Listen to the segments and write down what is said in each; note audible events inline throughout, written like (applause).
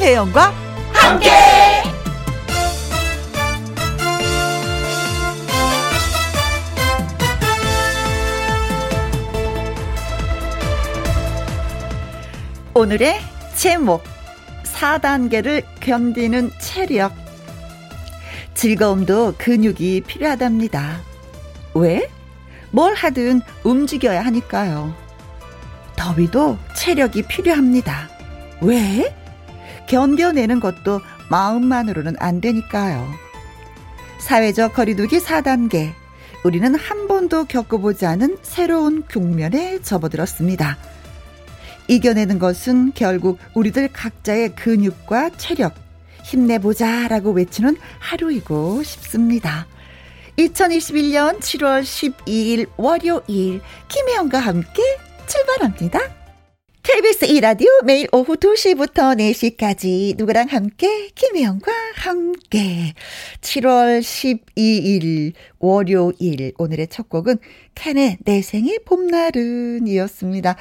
김혜영과 함께. 오늘의 제목 4단계를 견디는 체력 즐거움도 근육이 필요하답니다. 왜? 뭘 하든 움직여야 하니까요. 더위도 체력이 필요합니다. 왜? 견뎌내는 것도 마음만으로는 안 되니까요. 사회적 거리두기 4단계. 우리는 한 번도 겪어보지 않은 새로운 국면에 접어들었습니다. 이겨내는 것은 결국 우리들 각자의 근육과 체력, 힘내보자 라고 외치는 하루이고 싶습니다. 2021년 7월 12일 월요일 김혜영과 함께 출발합니다. KBS 2라디오 매일 오후 2시부터 4시까지 누구랑 함께? 김혜영과 함께. 7월 12일 월요일 오늘의 첫 곡은 캔의 내 생의 봄날은 이었습니다.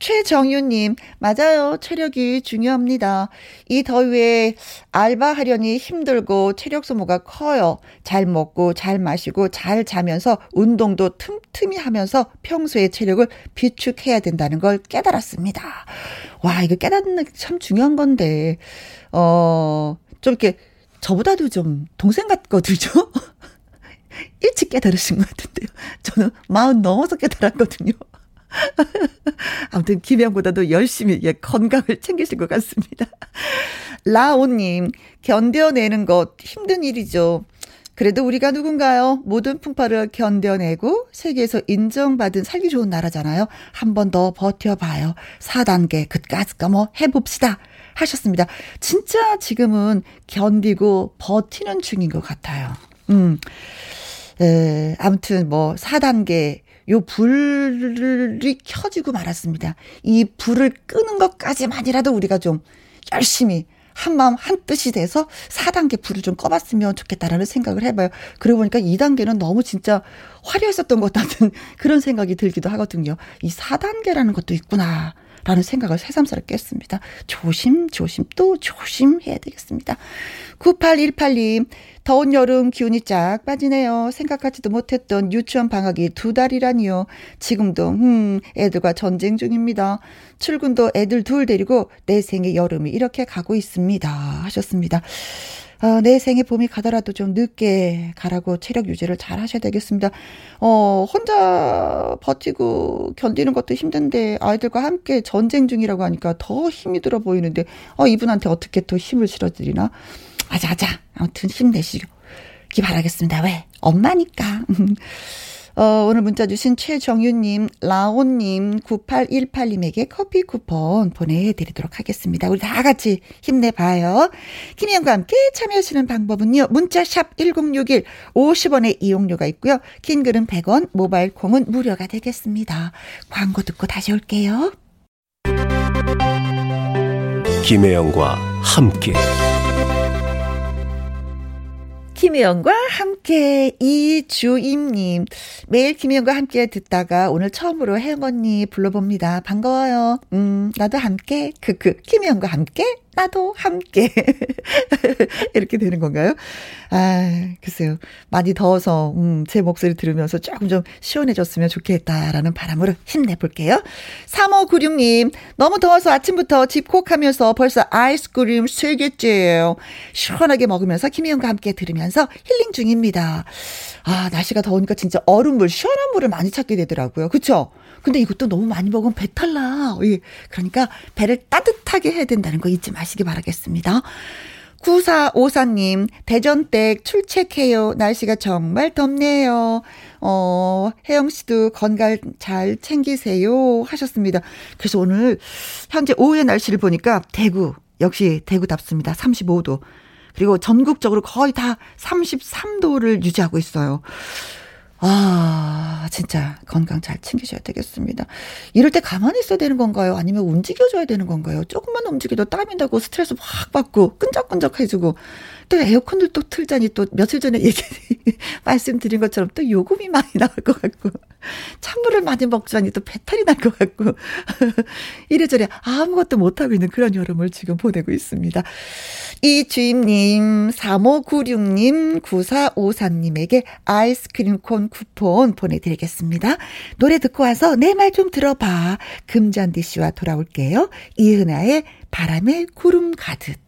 최정유님 맞아요 체력이 중요합니다. 이 더위에 알바하려니 힘들고 체력 소모가 커요. 잘 먹고 잘 마시고 잘 자면서 운동도 틈틈이 하면서 평소에 체력을 비축해야 된다는 걸 깨달았습니다. 와 이거 깨닫는 게 참 중요한 건데 어 좀 이렇게 저보다도 좀 동생 같거든요. (laughs) 일찍 깨달으신 것 같은데요. 저는 마흔 넘어서 깨달았거든요. (laughs) 아무튼 김영보다도 열심히 예, 건강을 챙기실 것 같습니다. 라오님 견뎌내는 것 힘든 일이죠. 그래도 우리가 누군가요? 모든 풍파를 견뎌내고 세계에서 인정받은 살기 좋은 나라잖아요. 한 번 더 버텨봐요. 4단계 그까짓까 뭐 해봅시다. 하셨습니다. 진짜 지금은 견디고 버티는 중인 것 같아요. 음. 에, 아무튼 뭐 4단계 요 불이 켜지고 말았습니다. 이 불을 끄는 것까지만이라도 우리가 좀 열심히 한 마음 한 뜻이 돼서 4단계 불을 좀 꺼봤으면 좋겠다라는 생각을 해봐요. 그러고 보니까 2단계는 너무 진짜 화려했었던 것 같은 (laughs) 그런 생각이 들기도 하거든요. 이 4단계라는 것도 있구나. 라는 생각을 새삼스럽게 했습니다. 조심, 조심, 또 조심해야 되겠습니다. 9818님, 더운 여름 기운이 쫙 빠지네요. 생각하지도 못했던 유치원 방학이 두 달이라니요. 지금도, 음, 애들과 전쟁 중입니다. 출근도 애들 둘 데리고 내 생의 여름이 이렇게 가고 있습니다. 하셨습니다. 어, 내 생에 봄이 가더라도 좀 늦게 가라고 체력 유지를 잘 하셔야 되겠습니다. 어, 혼자 버티고 견디는 것도 힘든데 아이들과 함께 전쟁 중이라고 하니까 더 힘이 들어 보이는데 어, 이분한테 어떻게 또 힘을 실어드리나? 아자아자. 아무튼 힘내시기 바라겠습니다. 왜? 엄마니까. 어, 오늘 문자 주신 최정윤님, 라온님, 9818님에게 커피 쿠폰 보내드리도록 하겠습니다. 우리 다 같이 힘내봐요. 김희영과 함께 참여하시는 방법은요. 문자샵 1061, 50원의 이용료가 있고요. 긴 글은 100원, 모바일 콩은 무료가 되겠습니다. 광고 듣고 다시 올게요. 김혜영과 함께. 김혜영과 함께 이주임님 매일 김혜영과 함께 듣다가 오늘 처음으로 혜영 언니 불러봅니다. 반가워요. 음 나도 함께 크크 김혜영과 함께 나도 함께. (laughs) 이렇게 되는 건가요? 아, 글쎄요. 많이 더워서, 음, 제 목소리 들으면서 조금 좀 시원해졌으면 좋겠다라는 바람으로 힘내볼게요. 3596님, 너무 더워서 아침부터 집콕하면서 벌써 아이스크림 3개째예요. 시원하게 먹으면서 김희영과 함께 들으면서 힐링 중입니다. 아, 날씨가 더우니까 진짜 얼음물, 시원한 물을 많이 찾게 되더라고요. 그쵸? 근데 이것도 너무 많이 먹으면 배탈 나. 예. 그러니까 배를 따뜻하게 해야 된다는 거 잊지 마시기 바라겠습니다. 9454님, 대전댁 출첵해요. 날씨가 정말 덥네요. 어, 혜영 씨도 건강 잘 챙기세요. 하셨습니다. 그래서 오늘 현재 오후의 날씨를 보니까 대구, 역시 대구답습니다. 35도. 그리고 전국적으로 거의 다 33도를 유지하고 있어요. 아, 진짜 건강 잘 챙기셔야 되겠습니다. 이럴 때 가만히 있어야 되는 건가요? 아니면 움직여줘야 되는 건가요? 조금만 움직여도 땀이 나고 스트레스 확 받고 끈적끈적해지고 또 에어컨을 또 틀자니 또 며칠 전에 얘기, (laughs) 말씀드린 것처럼 또 요금이 많이 나올 것 같고, 찬물을 많이 먹자니 또 배탈이 날 것 같고, (laughs) 이래저래 아무것도 못하고 있는 그런 여름을 지금 보내고 있습니다. 이주임님, 3596님, 9454님에게 아이스크림 콘 쿠폰 보내드리겠습니다. 노래 듣고 와서 내 말 좀 들어봐. 금잔디 씨와 돌아올게요. 이은아의 바람에 구름 가득.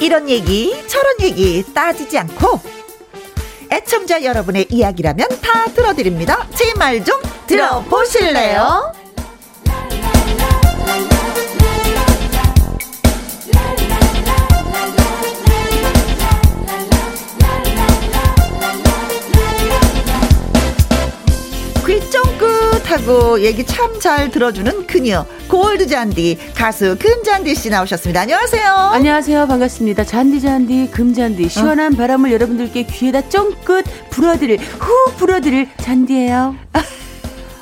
이런 얘기 저런 얘기 따지지 않고 애청자 여러분의 이야기라면 다 들어드립니다. 제 말 좀 들어보실래요? 귀 쫑긋하고 얘기 참 잘 들어주는 그녀 골드 잔디 가수 금잔디 씨 나오셨습니다. 안녕하세요. 안녕하세요. 반갑습니다. 잔디 잔디 금잔디 시원한 어? 바람을 여러분들께 귀에다 쫑긋 불어드릴 후 불어드릴 잔디예요. (laughs)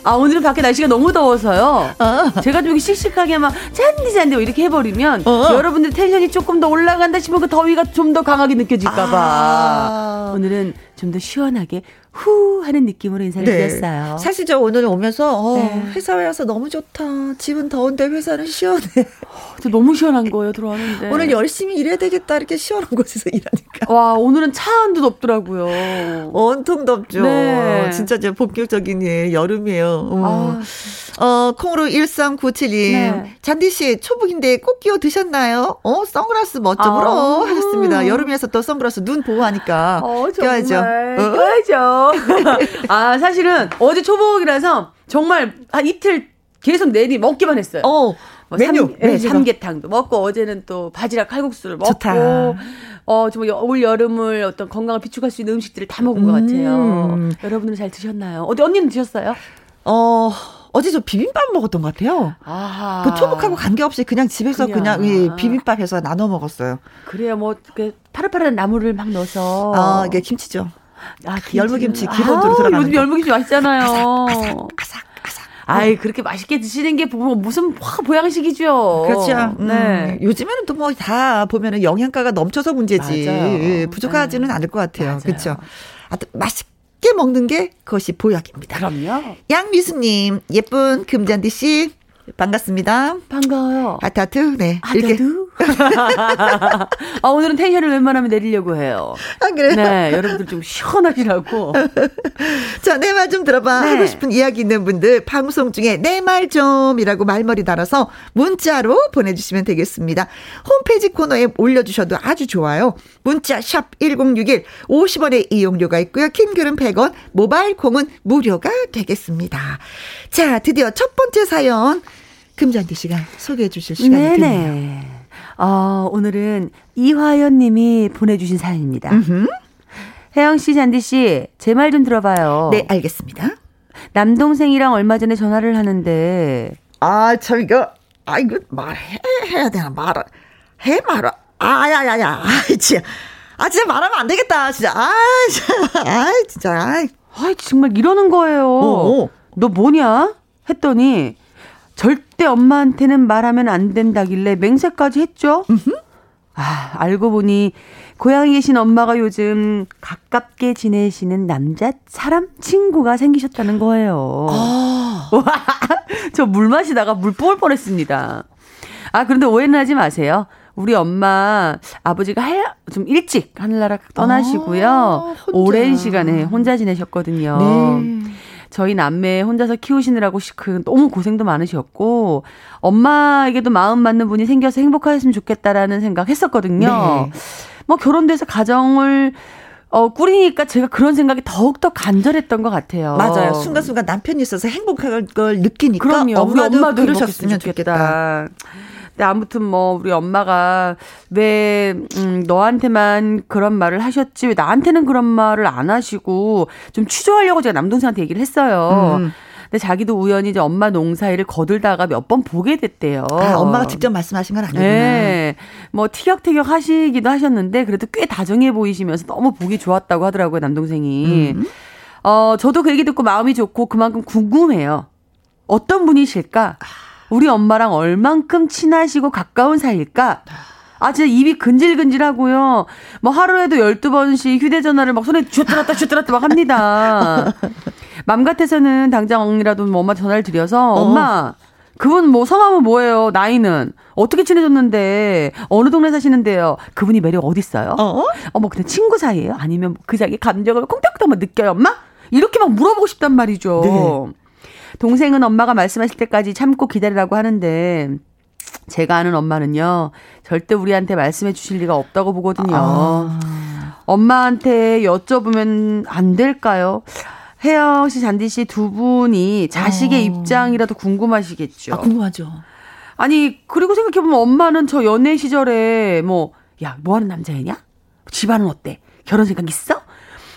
아 오늘은 밖에 날씨가 너무 더워서요. 어. 제가 좀 씩씩하게 막 잔디 잔디 이렇게 해버리면 어. 여러분들 텐션이 조금 더 올라간다 싶으면 그 더위가 좀 더 강하게 느껴질까봐 아. 오늘은 좀 더 시원하게 후 하는 느낌으로 인사를 네. 드렸어요. 사실 저 오늘 오면서 어, 네. 회사에 와서 너무 좋다. 집은 더운데 회사는 시원해. 어, 너무 시원한 거예요 들어왔는데. 오늘 열심히 일해야 되겠다 이렇게 시원한 곳에서 일하니까. 와 오늘은 차 안도 덥더라고요. 온통 덥죠. 네. 진짜 이제 본격적인 예, 여름이에요. 어. 아, 어, 콩으로 1397님. 네. 잔디 씨 초복인데 꼭 끼워 드셨나요? 어 선글라스 멋져으로 아. 하셨습니다. 여름이라서 또 선글라스 눈 보호하니까 어, 껴야죠. 어? 껴야죠. (laughs) 아, 사실은 어제 초복이라서 정말 한 이틀 계속 내리 먹기만 했어요. 어. 뭐 메뉴, 삼, 네, 삼계탕도 먹고 어제는 또 바지락 칼국수를 먹고 좋다. 어 정말 올 여름을 어떤 건강을 비축할 수 있는 음식들을 다 먹은 음. 것 같아요. 여러분들은 잘 드셨나요? 어디 언니는 드셨어요? 어 어제 저 비빔밥 먹었던 것 같아요. 아하. 그 초복하고 관계없이 그냥 집에서 그냥, 그냥 예, 비빔밥 해서 나눠 먹었어요. 그래요. 뭐, 그, 파릇파릇한 나물을 막 넣어서. 아, 이게 김치죠. 아, 열무김치 기본으로 아, 들어가는 요즘 열무김치 맛있잖아요. 아삭, 아삭, 아삭. 아이 그렇게 맛있게 드시는 게 무슨 와, 보양식이죠. 그렇죠. 음. 네. 음, 요즘에는 또 뭐 다 보면은 영양가가 넘쳐서 문제지 맞아요. 부족하지는 네. 않을 것 같아요. 그렇죠. 아, 맛있 게 먹는 게 그것이 보약입니다. 그럼요. 양미수님 예쁜 금잔디 씨 반갑습니다. 반가워요. 하트하트. 네. 하트하트. (laughs) 아, 오늘은 텐션을 웬만하면 내리려고 해요. 아, 그래요? 네. 여러분들 좀 시원하시라고. (laughs) 자, 내 말 좀 들어봐. 네. 하고 싶은 이야기 있는 분들 방송 중에 내 말 좀이라고 말머리 달아서 문자로 보내주시면 되겠습니다. 홈페이지 코너에 올려주셔도 아주 좋아요. 문자 샵 1061, 50원의 이용료가 있고요. 긴 글은 100원, 모바일 콩은 무료가 되겠습니다. 자, 드디어 첫 번째 사연 금잔디 씨가 소개해 주실 시간이 네네. 됐네요. 어, 오늘은 이화연 님이 보내주신 사연입니다. 혜영 씨, 잔디 씨, 제 말 좀 들어봐요. 네, 알겠습니다. 남동생이랑 얼마 전에 전화를 하는데. 아, 참, 이거, 아, 이거 말해, 해야 되나, 말, 해, 말, 아, 야, 야, 야, 아, 진짜. 아, 진짜 말하면 안 되겠다, 진짜. 아, 진짜, 아, 진짜. 아, 정말 이러는 거예요. 어, 어. 너 뭐냐? 했더니, 절대 엄마한테는 말하면 안 된다길래 맹세까지 했죠. 아, 알고 보니 고향에 계신 엄마가 요즘 가깝게 지내시는 남자 사람 친구가 생기셨다는 거예요. 아. (laughs) 저 물 마시다가 물 뽑을 뻔했습니다. 아, 그런데 오해는 하지 마세요. 우리 엄마 아버지가 해, 좀 일찍 하늘나라 떠나시고요. 아, 오랜 시간에 혼자 지내셨거든요. 네. 저희 남매 혼자서 키우시느라고 그 너무 고생도 많으셨고 엄마에게도 마음 맞는 분이 생겨서 행복하셨으면 좋겠다라는 생각 했었거든요. 네. 뭐 결혼돼서 가정을 어, 꾸리니까 제가 그런 생각이 더욱더 간절했던 것 같아요. 맞아요. 순간순간 남편이 있어서 행복한 걸 느끼니까 그럼요. 엄마도, 엄마도 그러셨으면 좋겠다. 좋겠다. 근데 아무튼 뭐 우리 엄마가 왜 음, 너한테만 그런 말을 하셨지 왜 나한테는 그런 말을 안 하시고 좀 취조하려고 제가 남동생한테 얘기를 했어요. 음. 근데 자기도 우연히 이제 엄마 농사일을 거들다가 몇 번 보게 됐대요. 아, 엄마가 직접 말씀하신 건 아니구나. 네. 뭐 티격태격 하시기도 하셨는데 그래도 꽤 다정해 보이시면서 너무 보기 좋았다고 하더라고요, 남동생이. 음. 어, 저도 그 얘기 듣고 마음이 좋고 그만큼 궁금해요. 어떤 분이실까? 우리 엄마랑 얼만큼 친하시고 가까운 사이일까? 아, 진짜 입이 근질근질하고요. 뭐 하루에도 12번씩 휴대전화를 막 손에 쥐었다 놨다 쥐었다 놨다 막 합니다. (laughs) 맘 같아서는 당장이라도 뭐 엄마 전화를 드려서 어. 엄마 그분 뭐 성함은 뭐예요? 나이는 어떻게 친해졌는데 어느 동네 사시는데요? 그분이 매력 어디 있어요? 어? 어머 근데 친구 사이예요? 아니면 그 사이에 감정을 콩닥콩닥 뭐 느껴요, 엄마? 이렇게 막 물어보고 싶단 말이죠. 네. 동생은 엄마가 말씀하실 때까지 참고 기다리라고 하는데 제가 아는 엄마는요 절대 우리한테 말씀해 주실 리가 없다고 보거든요. 아. 엄마한테 여쭤보면 안 될까요? 혜영 씨, 잔디 씨 두 분이 자식의 어. 입장이라도 궁금하시겠죠. 아, 궁금하죠. 아니, 그리고 생각해보면 엄마는 저 연애 시절에 뭐, 야, 뭐 하는 남자애냐? 집안은 어때? 결혼 생각 있어?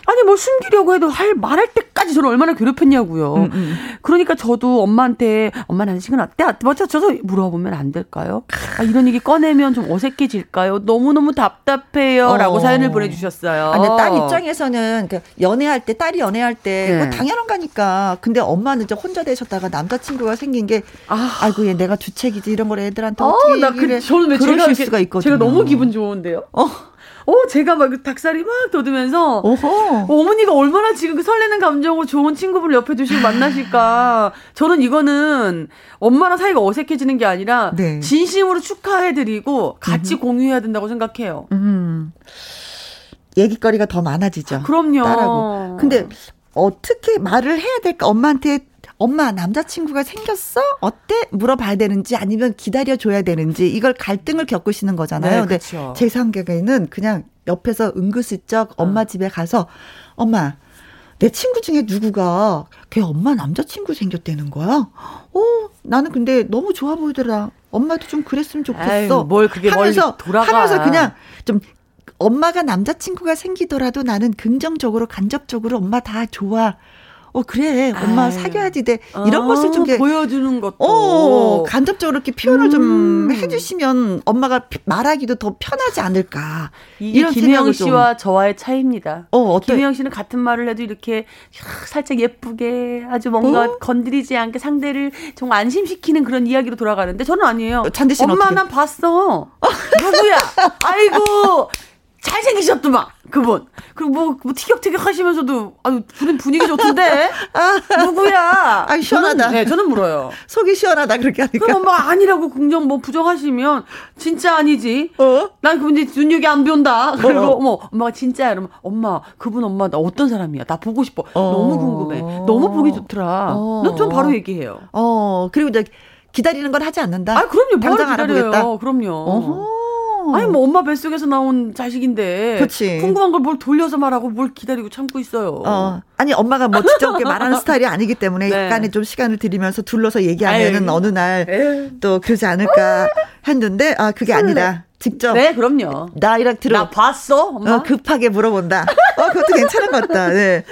아니 뭘 숨기려고 해도 할 말할 때까지 저를 얼마나 괴롭혔냐고요. 음, 음. 그러니까 저도 엄마한테 엄마 난식은 어때? 맞춰서 물어보면 안 될까요? 아, 이런 얘기 꺼내면 좀 어색해질까요? 너무 너무 답답해요라고 어. 사연을 보내주셨어요. 아니 딸 입장에서는 그 연애할 때 딸이 연애할 때 네. 당연한 거니까. 근데 엄마는 저 혼자 되셨다가 남자친구가 생긴 게 아. 아이고 얘 내가 주책이지 이런 걸 애들한테 어, 어떻게 나 그, 저는 왜 제가 수가 있거든요. 제가 너무 기분 좋은데요. 어. 어, 제가 막그 닭살이 막 돋으면서 어허. 어머니가 얼마나 지금 그 설레는 감정으로 좋은 친구분을 옆에 두시고 만나실까. 저는 이거는 엄마랑 사이가 어색해지는 게 아니라 네. 진심으로 축하해드리고 같이 음. 공유해야 된다고 생각해요. 음. 얘기거리가 더 많아지죠. 그럼요. 딸하고. 근데 어떻게 말을 해야 될까? 엄마한테 엄마 남자친구가 생겼어? 어때? 물어봐야 되는지 아니면 기다려줘야 되는지 이걸 갈등을 겪으시는 거잖아요. 네, 근데 그렇죠. 제 성격에는 그냥 옆에서 은근슬쩍 엄마 어. 집에 가서 엄마 내 친구 중에 누구가 걔 엄마 남자친구 생겼다는 거야? 어, 나는 근데 너무 좋아 보이더라. 엄마도 좀 그랬으면 좋겠어. 아유, 뭘 그게 하면서 돌아가. 하면서 그냥 좀 엄마가 남자친구가 생기더라도 나는 긍정적으로 간접적으로 엄마 다 좋아. 어 그래 엄마 아유. 사귀어야지 돼 이런 아, 것을 좀 보여주는 것도 어 간접적으로 이렇게 표현을 음. 좀 해주시면 엄마가 말하기도 더 편하지 않을까 이게 김혜영 씨와 좀. 저와의 차이입니다. 어 어때? 김혜영 씨는 같은 말을 해도 이렇게 살짝 예쁘게 아주 뭔가 어? 건드리지 않게 상대를 좀 안심시키는 그런 이야기로 돌아가는데 저는 아니에요. 잔디 씨는 엄마 어떻게? 난 봤어 누구야? 아이고 잘생기셨더만 그분 그리고 뭐, 뭐 티격태격 하시면서도 아주 분 분위기 좋던데 아, (laughs) 누구야? 아 시원하다. 저는, 네, 저는 물어요. 속이 시원하다 그렇게 하니까. 그럼 뭐 아니라고 긍정 뭐 부정하시면 진짜 아니지. 어? 난 그분 이제 눈여기 안 본다. 어. 그리고 어. 머 엄마가 진짜야. 그러면 엄마 그분 엄마 나 어떤 사람이야? 나 보고 싶어. 어. 너무 궁금해. 너무 보기 좋더라. 어. 넌좀 바로 얘기해요. 어 그리고 이제 기다리는 건 하지 않는다. 아 그럼요. 당장 알아보겠다. 그럼요. 어허. 아니 뭐 엄마 뱃속에서 나온 자식인데 그치. 궁금한 걸 뭘 돌려서 말하고 뭘 기다리고 참고 있어요. 어. 아니 엄마가 뭐 직접 말하는 스타일이 아니기 때문에 (laughs) 네. 약간의 좀 시간을 들이면서 둘러서 얘기하면은 어느 날 또 그러지 않을까 했는데 아 그게 설레. 아니라 직접. 네, 그럼요. 나이랑 들어. 나 봤어? 엄마? 어, 급하게 물어본다. 어, 그것도 괜찮은 것 같다. 네.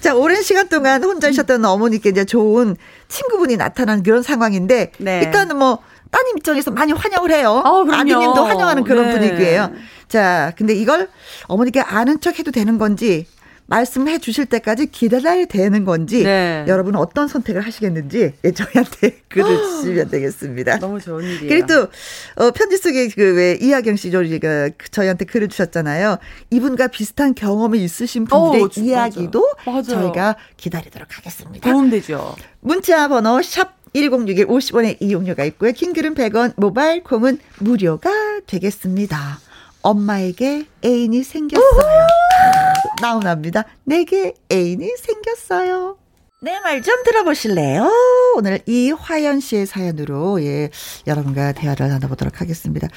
자, 오랜 시간 동안 혼자 있었던 어머니께 이제 좋은 친구분이 나타난 그런 상황인데, 네. 일단은 뭐, 따님 입장에서 많이 환영을 해요. 어, 아드님도 환영하는 그런 네. 분위기예요. 자, 근데 이걸 어머니께 아는 척 해도 되는 건지 말씀해 주실 때까지 기다려야 되는 건지 네. 여러분은 어떤 선택을 하시겠는지 예, 저희한테 글을 주시면 되겠습니다. 너무 좋은 일이에요. 그리고 또 어, 편지 속에 그왜 이하경 씨 저희가 저희한테 글을 주셨잖아요. 이분과 비슷한 경험이 있으신 분들의 오, 어, 이야기도 맞아요. 저희가 기다리도록 하겠습니다. 도움되죠. 문자 번호 샵 1061 50원의 이용료가 있고요. 킹글은 100원, 모바일 콩은 무료가 되겠습니다. 엄마에게 애인이 생겼어요. 나훈아입니다. 내게 애인이 생겼어요. 네, 말 좀 들어보실래요? 오늘 이화연 씨의 사연으로, 예, 여러분과 대화를 나눠보도록 하겠습니다.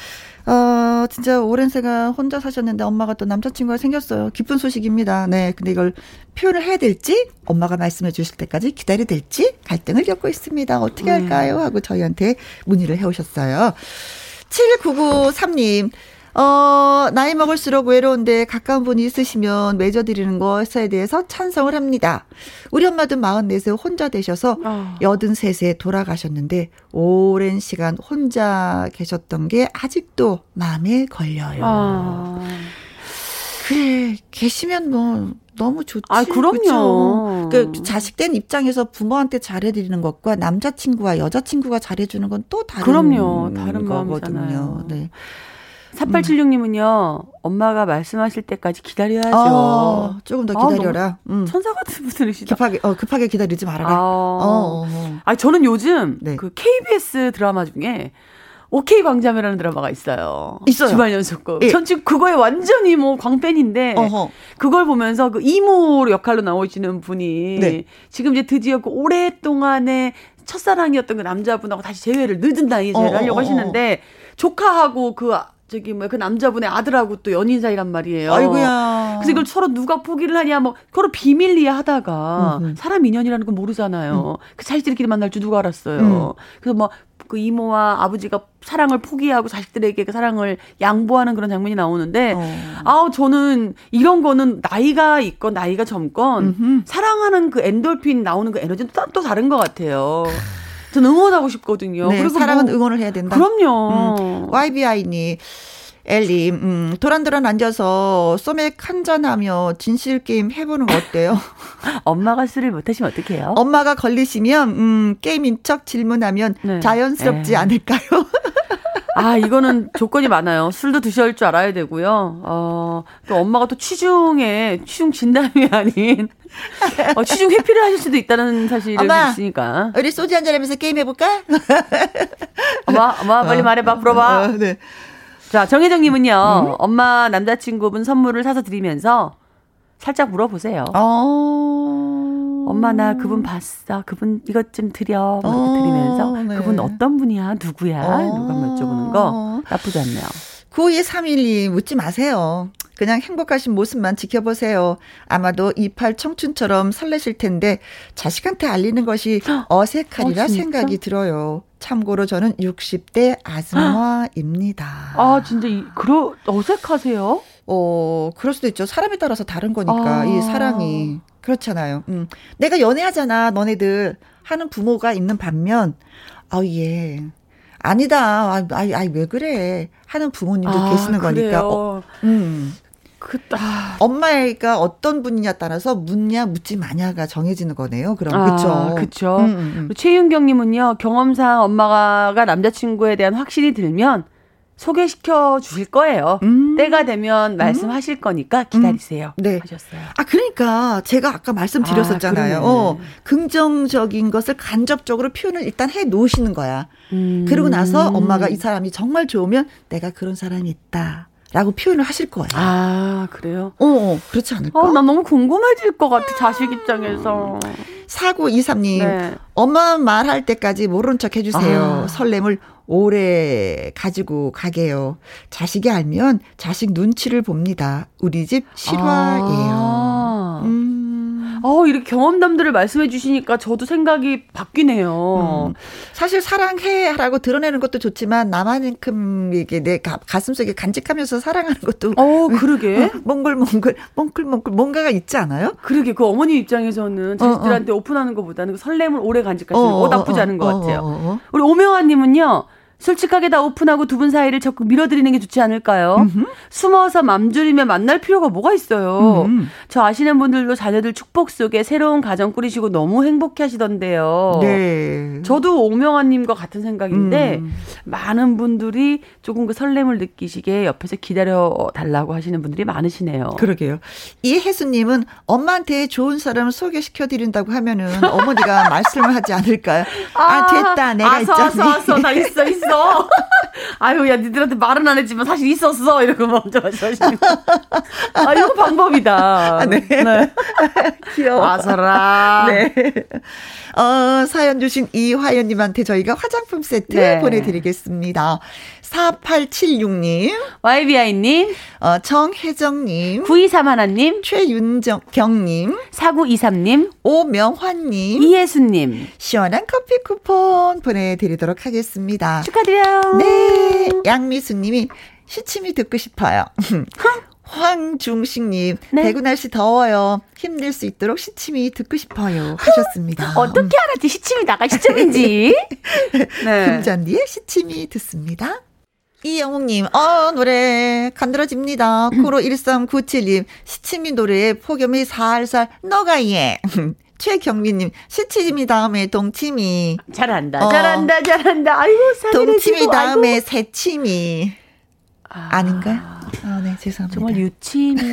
어, 진짜 오랜 세가 혼자 사셨는데 엄마가 또 남자친구가 생겼어요. 기쁜 소식입니다. 네, 근데 이걸 표현을 해야 될지, 엄마가 말씀해 주실 때까지 기다려야 될지 갈등을 겪고 있습니다. 어떻게 할까요? 하고 저희한테 문의를 해 오셨어요. 7993님, 어, 나이 먹을수록 외로운데 가까운 분이 있으시면 맺어드리는 것에 대해서 찬성을 합니다. 우리 엄마도 44세 혼자 되셔서 어. 83세 돌아가셨는데 오랜 시간 혼자 계셨던 게 아직도 마음에 걸려요. 어. 그래, 계시면 뭐, 너무 좋지. 아, 그럼요. 그 자식 된 입장에서 부모한테 잘해드리는 것과 남자친구와 여자친구가 잘해주는 건 또 다른 그럼요. 다른 거거든요. 네. 4876님은요, 엄마가 말씀하실 때까지 기다려야죠. 아, 조금 더 기다려라. 아, 음. 천사 같은 분들이시다. 급하게, 어, 급하게 기다리지 말아라. 아, 어, 어, 어. 아 저는 요즘 네. 그 KBS 드라마 중에 오케이 광자매라는 드라마가 있어요. 있어요. 주말 연속극. 예. 전 지금 그거에 완전히 뭐 광팬인데 어허. 그걸 보면서 그 이모 역할로 나오시는 분이 네. 지금 이제 드디어 그 오랫동안의 첫사랑이었던 그 남자분하고 다시 재회를 늦은 나이에 재회를 어, 하려고 어, 어, 하시는데 조카하고 그 저기 뭐야 그 남자분의 아들하고 또 연인 사이란 말이에요. 아이고야. 그래서 이걸 서로 누가 포기를 하냐 뭐 서로 비밀리에 하다가 음흠. 사람 인연이라는 건 모르잖아요. 음. 그 자식들끼리 만날 줄 누가 알았어요. 음. 그래서 뭐 그 이모와 아버지가 사랑을 포기하고 자식들에게 그 사랑을 양보하는 그런 장면이 나오는데 어. 아우 저는 이런 거는 나이가 있건 나이가 젊건 음흠. 사랑하는 그 엔돌핀 나오는 그 에너지는 또, 또 다른 것 같아요. 전 응원하고 싶거든요. 네, 그리고 사랑은 뭐, 응원을 해야 된다. 그럼요. 음, YBI니 엘리, 음, 도란도란 앉아서 소맥 한잔하며 진실 게임 해보는 거 어때요? (laughs) 엄마가 술을 못하시면 어떡해요? 엄마가 걸리시면, 음, 게임인 척 질문하면 네. 자연스럽지 에이. 않을까요? (laughs) 아, 이거는 조건이 많아요. 술도 드셔야 할 줄 알아야 되고요. 어, 또 엄마가 또 취중에, 취중 진담이 (laughs) 아닌, 어, 취중 회피를 하실 수도 있다는 사실이 있으니까. 우리 소주 한잔 하면서 게임 해볼까? 엄마, 엄마, 빨리 어, 말해봐, 물어봐. 어, 네. 자, 정혜정님은요, 음? 엄마 남자친구분 선물을 사서 드리면서 살짝 물어보세요. 어... 엄마 나 그분 봤어. 그분 이것 좀 드려. 뭐 이렇게 어... 드리면서 네. 그분 어떤 분이야? 누구야? 어... 누가 여쭤보는 거 나쁘지 않네요. 9231이 묻지 마세요. 그냥 행복하신 모습만 지켜보세요. 아마도 이팔 청춘처럼 설레실 텐데 자식한테 알리는 것이 어색하리라 어, 생각이 들어요. 참고로 저는 60대 아줌마입니다. 아, 진짜 이, 그러 어색하세요? 어, 그럴 수도 있죠. 사람에 따라서 다른 거니까 아. 이 사랑이 그렇잖아요. 음. 내가 연애하잖아, 너네들 하는 부모가 있는 반면 아, 예. 아니다. 아, 아, 아, 왜 그래? 하는 부모님도 아, 계시는 거니까. 어, 음. 그, 아. 엄마가 어떤 분이냐 따라서 묻냐 묻지 마냐가 정해지는 거네요. 그럼 아, 그렇죠. 그렇죠. 음, 음, 음. 최윤경님은요 경험상 엄마가 남자친구에 대한 확신이 들면 소개시켜 주실 거예요. 음. 때가 되면 말씀하실 거니까 기다리세요. 음. 네. 하셨어요. 아 그러니까 제가 아까 말씀드렸었잖아요. 아, 어, 긍정적인 것을 간접적으로 표현을 일단 해 놓으시는 거야. 음. 그러고 나서 엄마가 이 사람이 정말 좋으면 내가 그런 사람이 있다. 라고 표현을 하실 거예요. 아, 그래요? 어, 어 그렇지 않을까? 어, 나 너무 궁금해질 것 같아, 자식 입장에서. 사구이삼님, 네. 엄마 말할 때까지 모른 척 해주세요. 아. 설렘을 오래 가지고 가게요. 자식이 알면 자식 눈치를 봅니다. 우리 집 실화예요. 아. 음. 어, 이렇게 경험담들을 말씀해 주시니까 저도 생각이 바뀌네요. 음. 사실 사랑해라고 드러내는 것도 좋지만 나만큼 이게 내 가, 슴속에 간직하면서 사랑하는 것도 어, 그러게. 어, 몽글몽글 몽글몽글 뭔가가 있지 않아요? 그러게 그 어머니 입장에서는 자식들한테 어, 어. 오픈하는 것보다는 그 설렘을 오래 간직하시는 거 어, 어, 나쁘지 않은 것 같아요. 우리 오명환 님은요. 솔직하게 다 오픈하고 두 분 사이를 적극 밀어드리는 게 좋지 않을까요? 음흠. 숨어서 맘졸이며 만날 필요가 뭐가 있어요. 음. 저 아시는 분들도 자녀들 축복 속에 새로운 가정 꾸리시고 너무 행복해 하시던데요. 네. 저도 오명환님과 같은 생각인데 음. 많은 분들이 조금 그 설렘을 느끼시게 옆에서 기다려 달라고 하시는 분들이 많으시네요. 그러게요. 이혜수님은 엄마한테 좋은 사람 소개시켜 드린다고 하면은 어머니가 (laughs) 말씀을 하지 않을까요? 아, 아 됐다 내가 아, 있잖아. 왔어 나 있어 있어. 있어. (laughs) 아유, 야, 니들한테 말은 안 했지만 사실 있었어. 이러고 먼저 하시는 아, 이거 방법이다. 아, 네. 네. (laughs) 귀여워. 아사라. 네. 어, 사연 주신 이화연님한테 저희가 화장품 세트 네. 보내드리겠습니다. 4876님. YBI님. 어, 정혜정님. 9231님. 최윤경님. 4923님. 오명환님. 이혜수님. 시원한 커피 쿠폰 보내드리도록 하겠습니다. 축하드려요. 네. 양미수님이 시침이 듣고 싶어요. (laughs) 황중식님, 네. 대구 날씨 더워요. 힘낼 수 있도록 시침이 듣고 싶어요. 하셨습니다. 어떻게 알았지? 시침이 나갈 시점인지. (laughs) 네. 금잔디의 시침이 듣습니다. 이영웅님, 어, 노래, 간드러집니다. 코로 1397님, 시치미 노래에 폭염이 살살 너가예. (laughs) 최경민님, 시치미 다음에 동치미. 잘한다, 어. 잘한다, 잘한다. 아이고, 동치미 다음에 새치미. 아, 아닌가요? 아, 네, 죄송합니다. 정말 유치미. (laughs)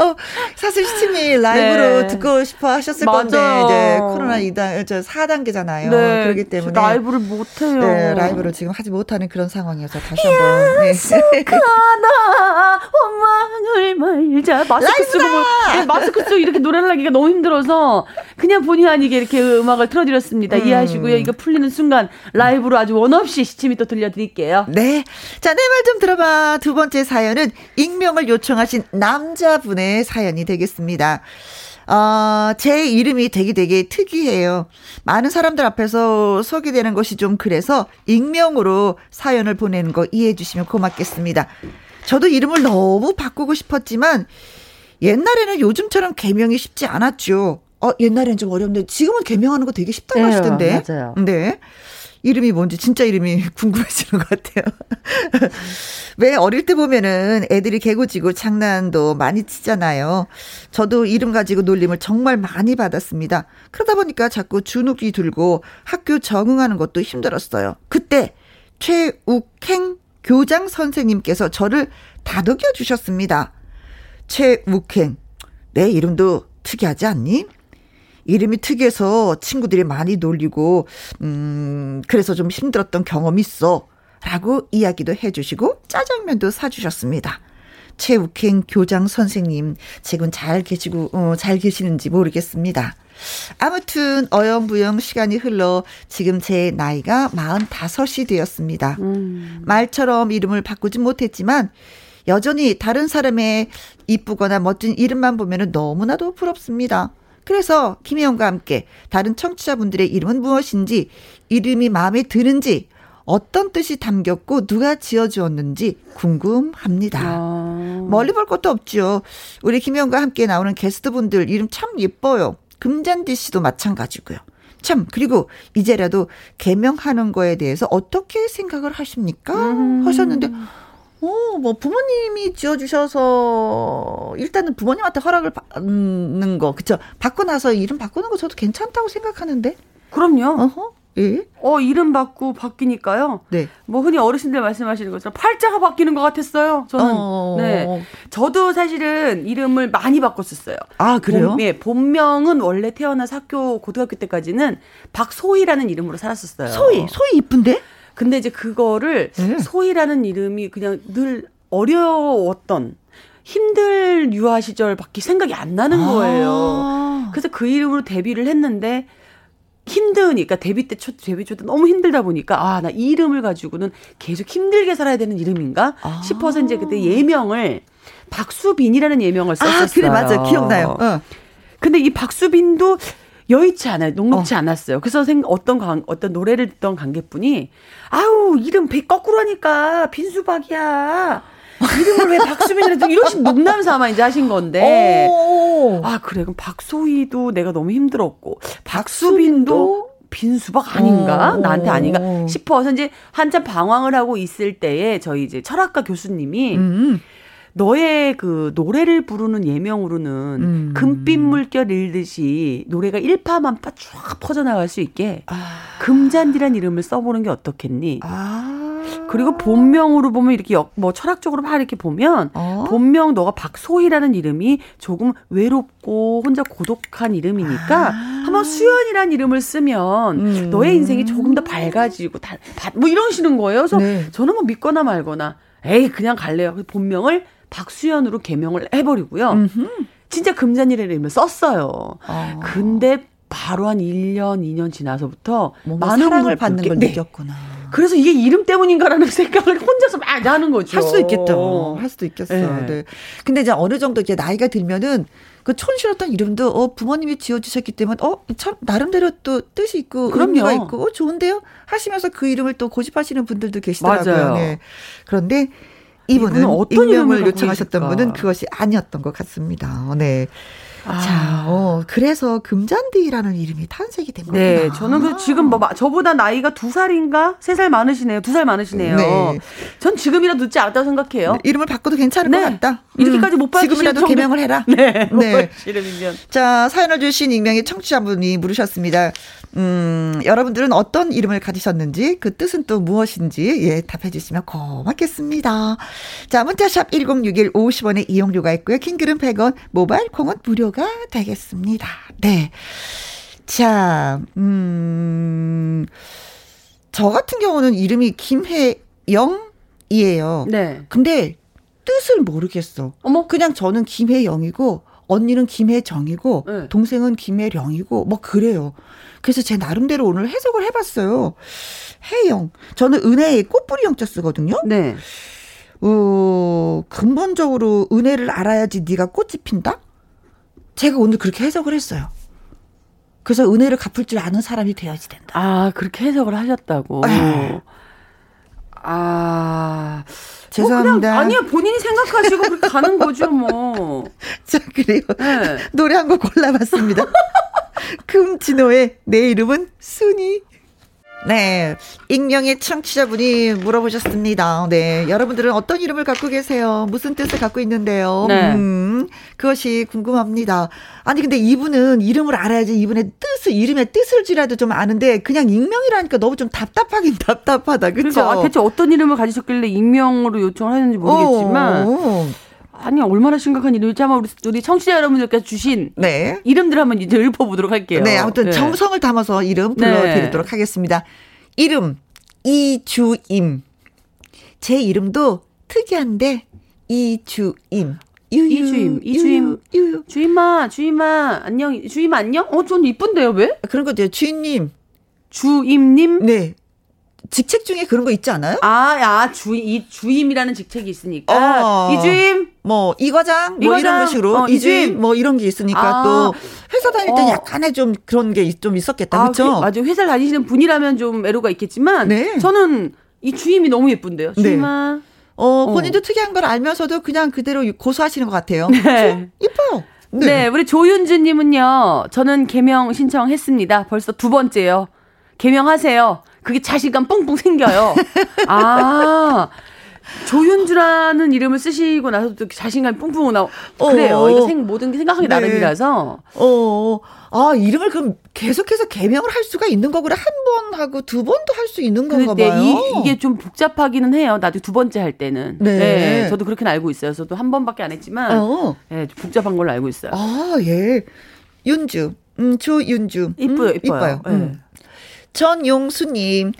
어, 사실 시침이 라이브로 네. 듣고 싶어 하셨을 맞아요. 건데, 이제 코로나 2단, 저 4단계잖아요. 네. 그렇기 때문에. 라이브를 못 해요. 네, 라이브로 지금 하지 못하는 그런 상황이어서 다시 한번. 네. 약속하다, 원망을 말자. 마스크 쓰고, 뭐, 네, 마스크 쓰고 이렇게 노래를 하기가 너무 힘들어서, 그냥 본의 아니게 이렇게 음악을 틀어드렸습니다. 음. 이해하시고요. 이거 풀리는 순간, 라이브로 아주 원 없이 시침이 또 들려드릴게요. 네. 자, 내 말 좀 들어봐. 두 번째 사연은 익명을 요청하신 남자분의 사연이 되겠습니다. 어, 제 이름이 되게 되게 특이해요. 많은 사람들 앞에서 소개되는 것이 좀 그래서 익명으로 사연을 보내는 거 이해해 주시면 고맙겠습니다. 저도 이름을 너무 바꾸고 싶었지만 옛날에는 요즘처럼 개명이 쉽지 않았죠. 어, 옛날엔 좀 어려운데 지금은 개명하는 거 되게 쉽다고 네, 하시던데. 맞아요. 네. 이름이 뭔지 진짜 이름이 (laughs) 궁금해지는 것 같아요. (laughs) 왜 어릴 때 보면은 애들이 개구지고 장난도 많이 치잖아요. 저도 이름 가지고 놀림을 정말 많이 받았습니다. 그러다 보니까 자꾸 주눅이 들고 학교 적응하는 것도 힘들었어요. 그때 최욱행 교장 선생님께서 저를 다독여 주셨습니다. 최욱행, 내 이름도 특이하지 않니? 이름이 특이해서 친구들이 많이 놀리고, 음, 그래서 좀 힘들었던 경험이 있어. 라고 이야기도 해주시고, 짜장면도 사주셨습니다. 최욱행 교장 선생님, 지금 잘 계시고, 어, 잘 계시는지 모르겠습니다. 아무튼, 어영부영 시간이 흘러 지금 제 나이가 45이 되었습니다. 음. 말처럼 이름을 바꾸진 못했지만, 여전히 다른 사람의 이쁘거나 멋진 이름만 보면 너무나도 부럽습니다. 그래서 김혜영과 함께 다른 청취자분들의 이름은 무엇인지, 이름이 마음에 드는지, 어떤 뜻이 담겼고 누가 지어주었는지 궁금합니다. 아. 멀리 볼 것도 없죠. 우리 김혜영과 함께 나오는 게스트분들 이름 참 예뻐요. 금잔디 씨도 마찬가지고요. 참 그리고 이제라도 개명하는 거에 대해서 어떻게 생각을 하십니까? 음. 하셨는데 어, 뭐 부모님이 지어주셔서 일단은 부모님한테 허락을 받는 거, 그쵸? 받고 나서 이름 바꾸는 거 저도 괜찮다고 생각하는데. 그럼요. 어허. 예? 어, 이름 바꾸 바뀌니까요. 네. 뭐 흔히 어르신들 말씀하시는 것처럼 팔자가 바뀌는 것 같았어요. 저는. 어... 네. 저도 사실은 이름을 많이 바꿨었어요. 아, 그래요? 본, 예. 본명은 원래 태어나서 학교, 고등학교 때까지는 박소희라는 이름으로 살았었어요. 소희, 소희 이쁜데? 근데 이제 그거를 네. 소희라는 이름이 그냥 늘 어려웠던 힘들 유아 시절밖에 생각이 안 나는 거예요. 아. 그래서 그 이름으로 데뷔를 했는데 힘드니까 데뷔 때 초, 데뷔 초때 너무 힘들다 보니까 아 나 이름을 가지고는 계속 힘들게 살아야 되는 이름인가 아. 싶어서 이제 그때 예명을 박수빈이라는 예명을 썼었어요. 아 그래 맞아 기억나요. 어. 근데 이 박수빈도 여의치 않아요. 녹록치 어. 않았어요. 그래서 생, 어떤 관, 어떤 노래를 듣던 관객분이 아우 이름 배 거꾸로 하니까 빈수박이야. 이름을 왜 박수빈이라 이러신 농담 삼아 이제 하신 건데. 오. 아 그래 그럼 박소희도 내가 너무 힘들었고 박수빈도 빈수박 아닌가? 오. 나한테 아닌가? 싶어서 이제 한참 방황을 하고 있을 때에 저희 이제 철학과 교수님이 음. 너의 그 노래를 부르는 예명으로는 음. 금빛 물결 일듯이 노래가 일파만파 쫙 퍼져나갈 수 있게 아. 금잔디란 이름을 써보는 게 어떻겠니? 아. 그리고 본명으로 보면 이렇게 역, 뭐 철학적으로 막 이렇게 보면 어? 본명 너가 박소희라는 이름이 조금 외롭고 혼자 고독한 이름이니까 아. 한번 수연이라는 이름을 쓰면 음. 너의 인생이 조금 더 밝아지고 다, 뭐 이러시는 거예요. 그래서 네. 저는 뭐 믿거나 말거나 에이 그냥 갈래요. 본명을 박수연으로 개명을 해버리고요. 음흠. 진짜 금잔이라는 이름을 썼어요. 어. 근데 바로 한 1년, 2년 지나서부터 많은 사랑을 받는 걸 네. 느꼈구나. 그래서 이게 이름 때문인가라는 (laughs) 생각을 혼자서 막 하는 거죠. 할 수도 있겠죠. 할 수도 있겠어. 네. 네. 근데 이제 어느 정도 이제 나이가 들면은 그 촌스럽던 이름도 어 부모님이 지어주셨기 때문에 어 참 나름대로 또 뜻이 있고 그럼요. 의미가 있고 어 좋은데요 하시면서 그 이름을 또 고집하시는 분들도 계시더라고요. 맞아요. 네. 그런데 이분은 어떤 이름을 요청하셨던 분은 그것이 아니었던 것 같습니다. 네. 아. 자, 어, 그래서 금잔디라는 이름이 탄생이 된 거구나. 네, 저는 그 지금 뭐 저보다 나이가 두 살인가 세 살 많으시네요. 두 살 많으시네요. 네. 전 지금이라도 늦지 않다고 생각해요. 네, 이름을 바꿔도 괜찮을 네. 것 같다. 이렇게까지 음, 못 받으시면 지금이라도 정도... 개명을 해라. (laughs) 네, 네. 자, 사연을 주신 익명의 청취자분이 물으셨습니다. 음, 여러분들은 어떤 이름을 가지셨는지 그 뜻은 또 무엇인지 예, 답해 주시면 고맙겠습니다. 자, 문자샵 1061 50원의 이용료가 있고요. 킹글은 100원, 모바일 콩은 무료가 되겠습니다. 네. 자, 음, 저 같은 경우는 이름이 김혜영이에요. 네. 근데 뜻을 모르겠어. 어머. 그냥 저는 김혜영이고 언니는 김혜정이고 네. 동생은 김혜령이고 뭐 그래요. 그래서 제 나름대로 오늘 해석을 해봤어요. 해영. 저는 은혜의 꽃뿌리 영자 쓰거든요. 네. 어, 근본적으로 은혜를 알아야지 네가 꽃이 핀다? 제가 오늘 그렇게 해석을 했어요. 그래서 은혜를 갚을 줄 아는 사람이 되어야지 된다. 아, 그렇게 해석을 하셨다고. 네. 아. 죄송합니다. 뭐 아니야 본인이 생각하시고 그렇게 가는 거죠 뭐. (laughs) 자 그래요. 네. 노래 한 곡 골라봤습니다. (laughs) (laughs) 금진호의 내 이름은 순이. 네. 익명의 청취자분이 물어보셨습니다. 네. 여러분들은 어떤 이름을 갖고 계세요? 무슨 뜻을 갖고 있는데요? 네. 음, 그것이 궁금합니다. 아니, 근데 이분은 이름을 알아야지 이분의 뜻을, 이름의 뜻을 지라도 좀 아는데 그냥 익명이라니까 너무 좀 답답하긴 (laughs) 답답하다. 그쵸? 그러니까 아, 대체 어떤 이름을 가지셨길래 익명으로 요청을 하는지 모르겠지만. 오, 오. 아니 얼마나 심각한 일일지 아마 우리, 우리 청취자 여러분들께서 주신 네. 이름들 한번 이제 읊어보도록 할게요. 네, 아무튼 네. 정성을 담아서 이름 불러드리도록 네. 하겠습니다. 이름 이주임. 제 이름도 특이한데 이주임. 유유, 이주임, 이주임, 유유. 주임아, 주임아, 안녕, 주임 안녕? 어, 전 이쁜데요, 왜? 그런 거죠, 주임님. 주임님? 네. 직책 중에 그런 거 있지 않아요? 아, 야, 주, 이, 주임이라는 직책이 있으니까. 어, 이주임? 뭐, 이과장? 뭐 이런 식으로. 어, 이주임? 뭐 이런 게 있으니까 아, 또 회사 다닐 때 어. 약간의 좀 그런 게 좀 있었겠다. 아, 그쵸? 그, 맞아. 회사를 다니시는 분이라면 좀 애로가 있겠지만. 네. 저는 이 주임이 너무 예쁜데요. 네. 주임아. 네. 어, 본인도 어. 특이한 걸 알면서도 그냥 그대로 고소하시는 것 같아요. 네. 이뻐요. 네. 네, 우리 조윤주님은요, 저는 개명 신청했습니다. 벌써 두 번째요. 개명하세요. 그게 자신감 뻥뻥 생겨요. 아. 조윤주라는 이름을 쓰시고 나서도 자신감이 뿡뿡 나오. 그래요. 어, 이거 생, 모든 게 생각하기 네. 나름이라서. 어, 아, 이름을 그럼 계속해서 개명을 할 수가 있는 거구나. 한 번 하고 두 번도 할 수 있는 건가 봐요. 이, 이게 좀 복잡하기는 해요. 나도 두 번째 할 때는. 네. 네 저도 그렇게 알고 있어요. 저도 한 번밖에 안 했지만. 어. 네, 복잡한 걸로 알고 있어요. 아, 예. 윤주. 음, 조윤주. 이뻐요, 음, 이뻐요. 이뻐요. 네. 음. 전용수님,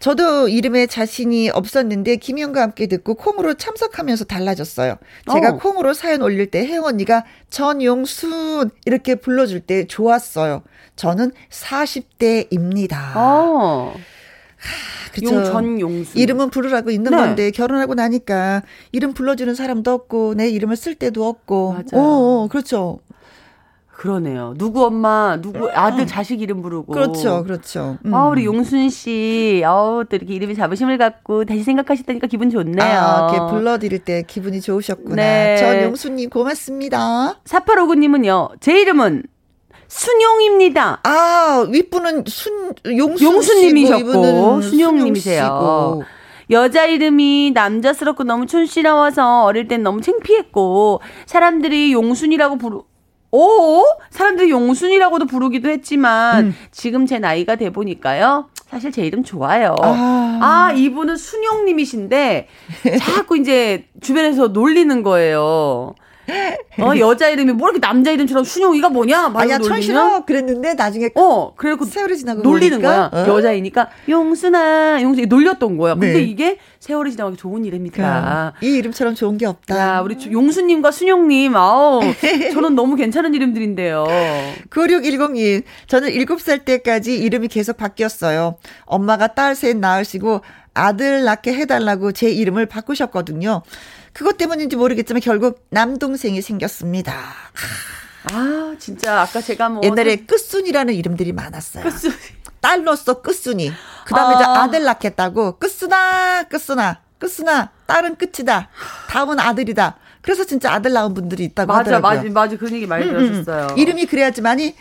저도 이름에 자신이 없었는데 김영과 함께 듣고 콩으로 참석하면서 달라졌어요. 제가 어. 콩으로 사연 올릴 때 혜영 언니가 전용순 이렇게 불러줄 때 좋았어요. 저는 40대입니다. 어. 그쵸. 용전용수. 이름은 부르라고 있는 네. 건데 결혼하고 나니까 이름 불러주는 사람도 없고 내 이름을 쓸 때도 없고. 맞아요. 어, 어 그렇죠. 그러네요. 누구 엄마, 누구 아들 자식 이름 부르고. 그렇죠, 그렇죠. 음. 아, 우리 용순 씨, 어우, 또 이렇게 이름이 자부심을 갖고 다시 생각하셨다니까 기분 좋네요. 아, 이렇게 불러드릴 때 기분이 좋으셨구나. 네. 전 용순님 고맙습니다. 4859님은요, 제 이름은 순용입니다. 아, 윗분은 순, 용순 용수님이셨고, 순용님이세요. 여자 이름이 남자스럽고 너무 촌스러워서 어릴 땐 너무 창피했고 사람들이 용순이라고 부르 오, 사람들이 용순이라고도 부르기도 했지만 음. 지금 제 나이가 돼 보니까요. 사실 제 이름 좋아요. 아, 아 이분은 순용님이신데 (laughs) 자꾸 이제 주변에서 놀리는 거예요. 어 여자 이름이 뭐 이렇게 남자 이름처럼 순용이가 뭐냐? 아야 천신어 그랬는데 나중에 어 그래고 세월이 지나고 놀리는 거야. 어? 여자이니까 용순아 용순이 놀렸던 거야. 근데 네. 이게 세월이 지나고 좋은 이름이다. 이 이름처럼 좋은 게 없다. 야, 우리 용수님과 순용님, 아우, (laughs) 저는 너무 괜찮은 이름들인데요. 9610님, 저는 7살 때까지 이름이 계속 바뀌었어요. 엄마가 딸 셋 낳으시고 아들 낳게 해달라고 제 이름을 바꾸셨거든요. 그것 때문인지 모르겠지만 결국 남동생이 생겼습니다. 아, 진짜 아까 제가 뭐 옛날에 끝순이라는 이름들이 많았어요. 끝순. 딸로서 끝순이. 그 다음에 아. 아들 낳겠다고 끝순아, 끝순아, 끝순아, 딸은 끝이다. 다음은 아들이다. 그래서 진짜 아들 낳은 분들이 있다고 맞아, 하더라고요. 맞아, 맞아. 그런 얘기 많이 음, 음. 들었었어요. 음. 이름이 그래야지만이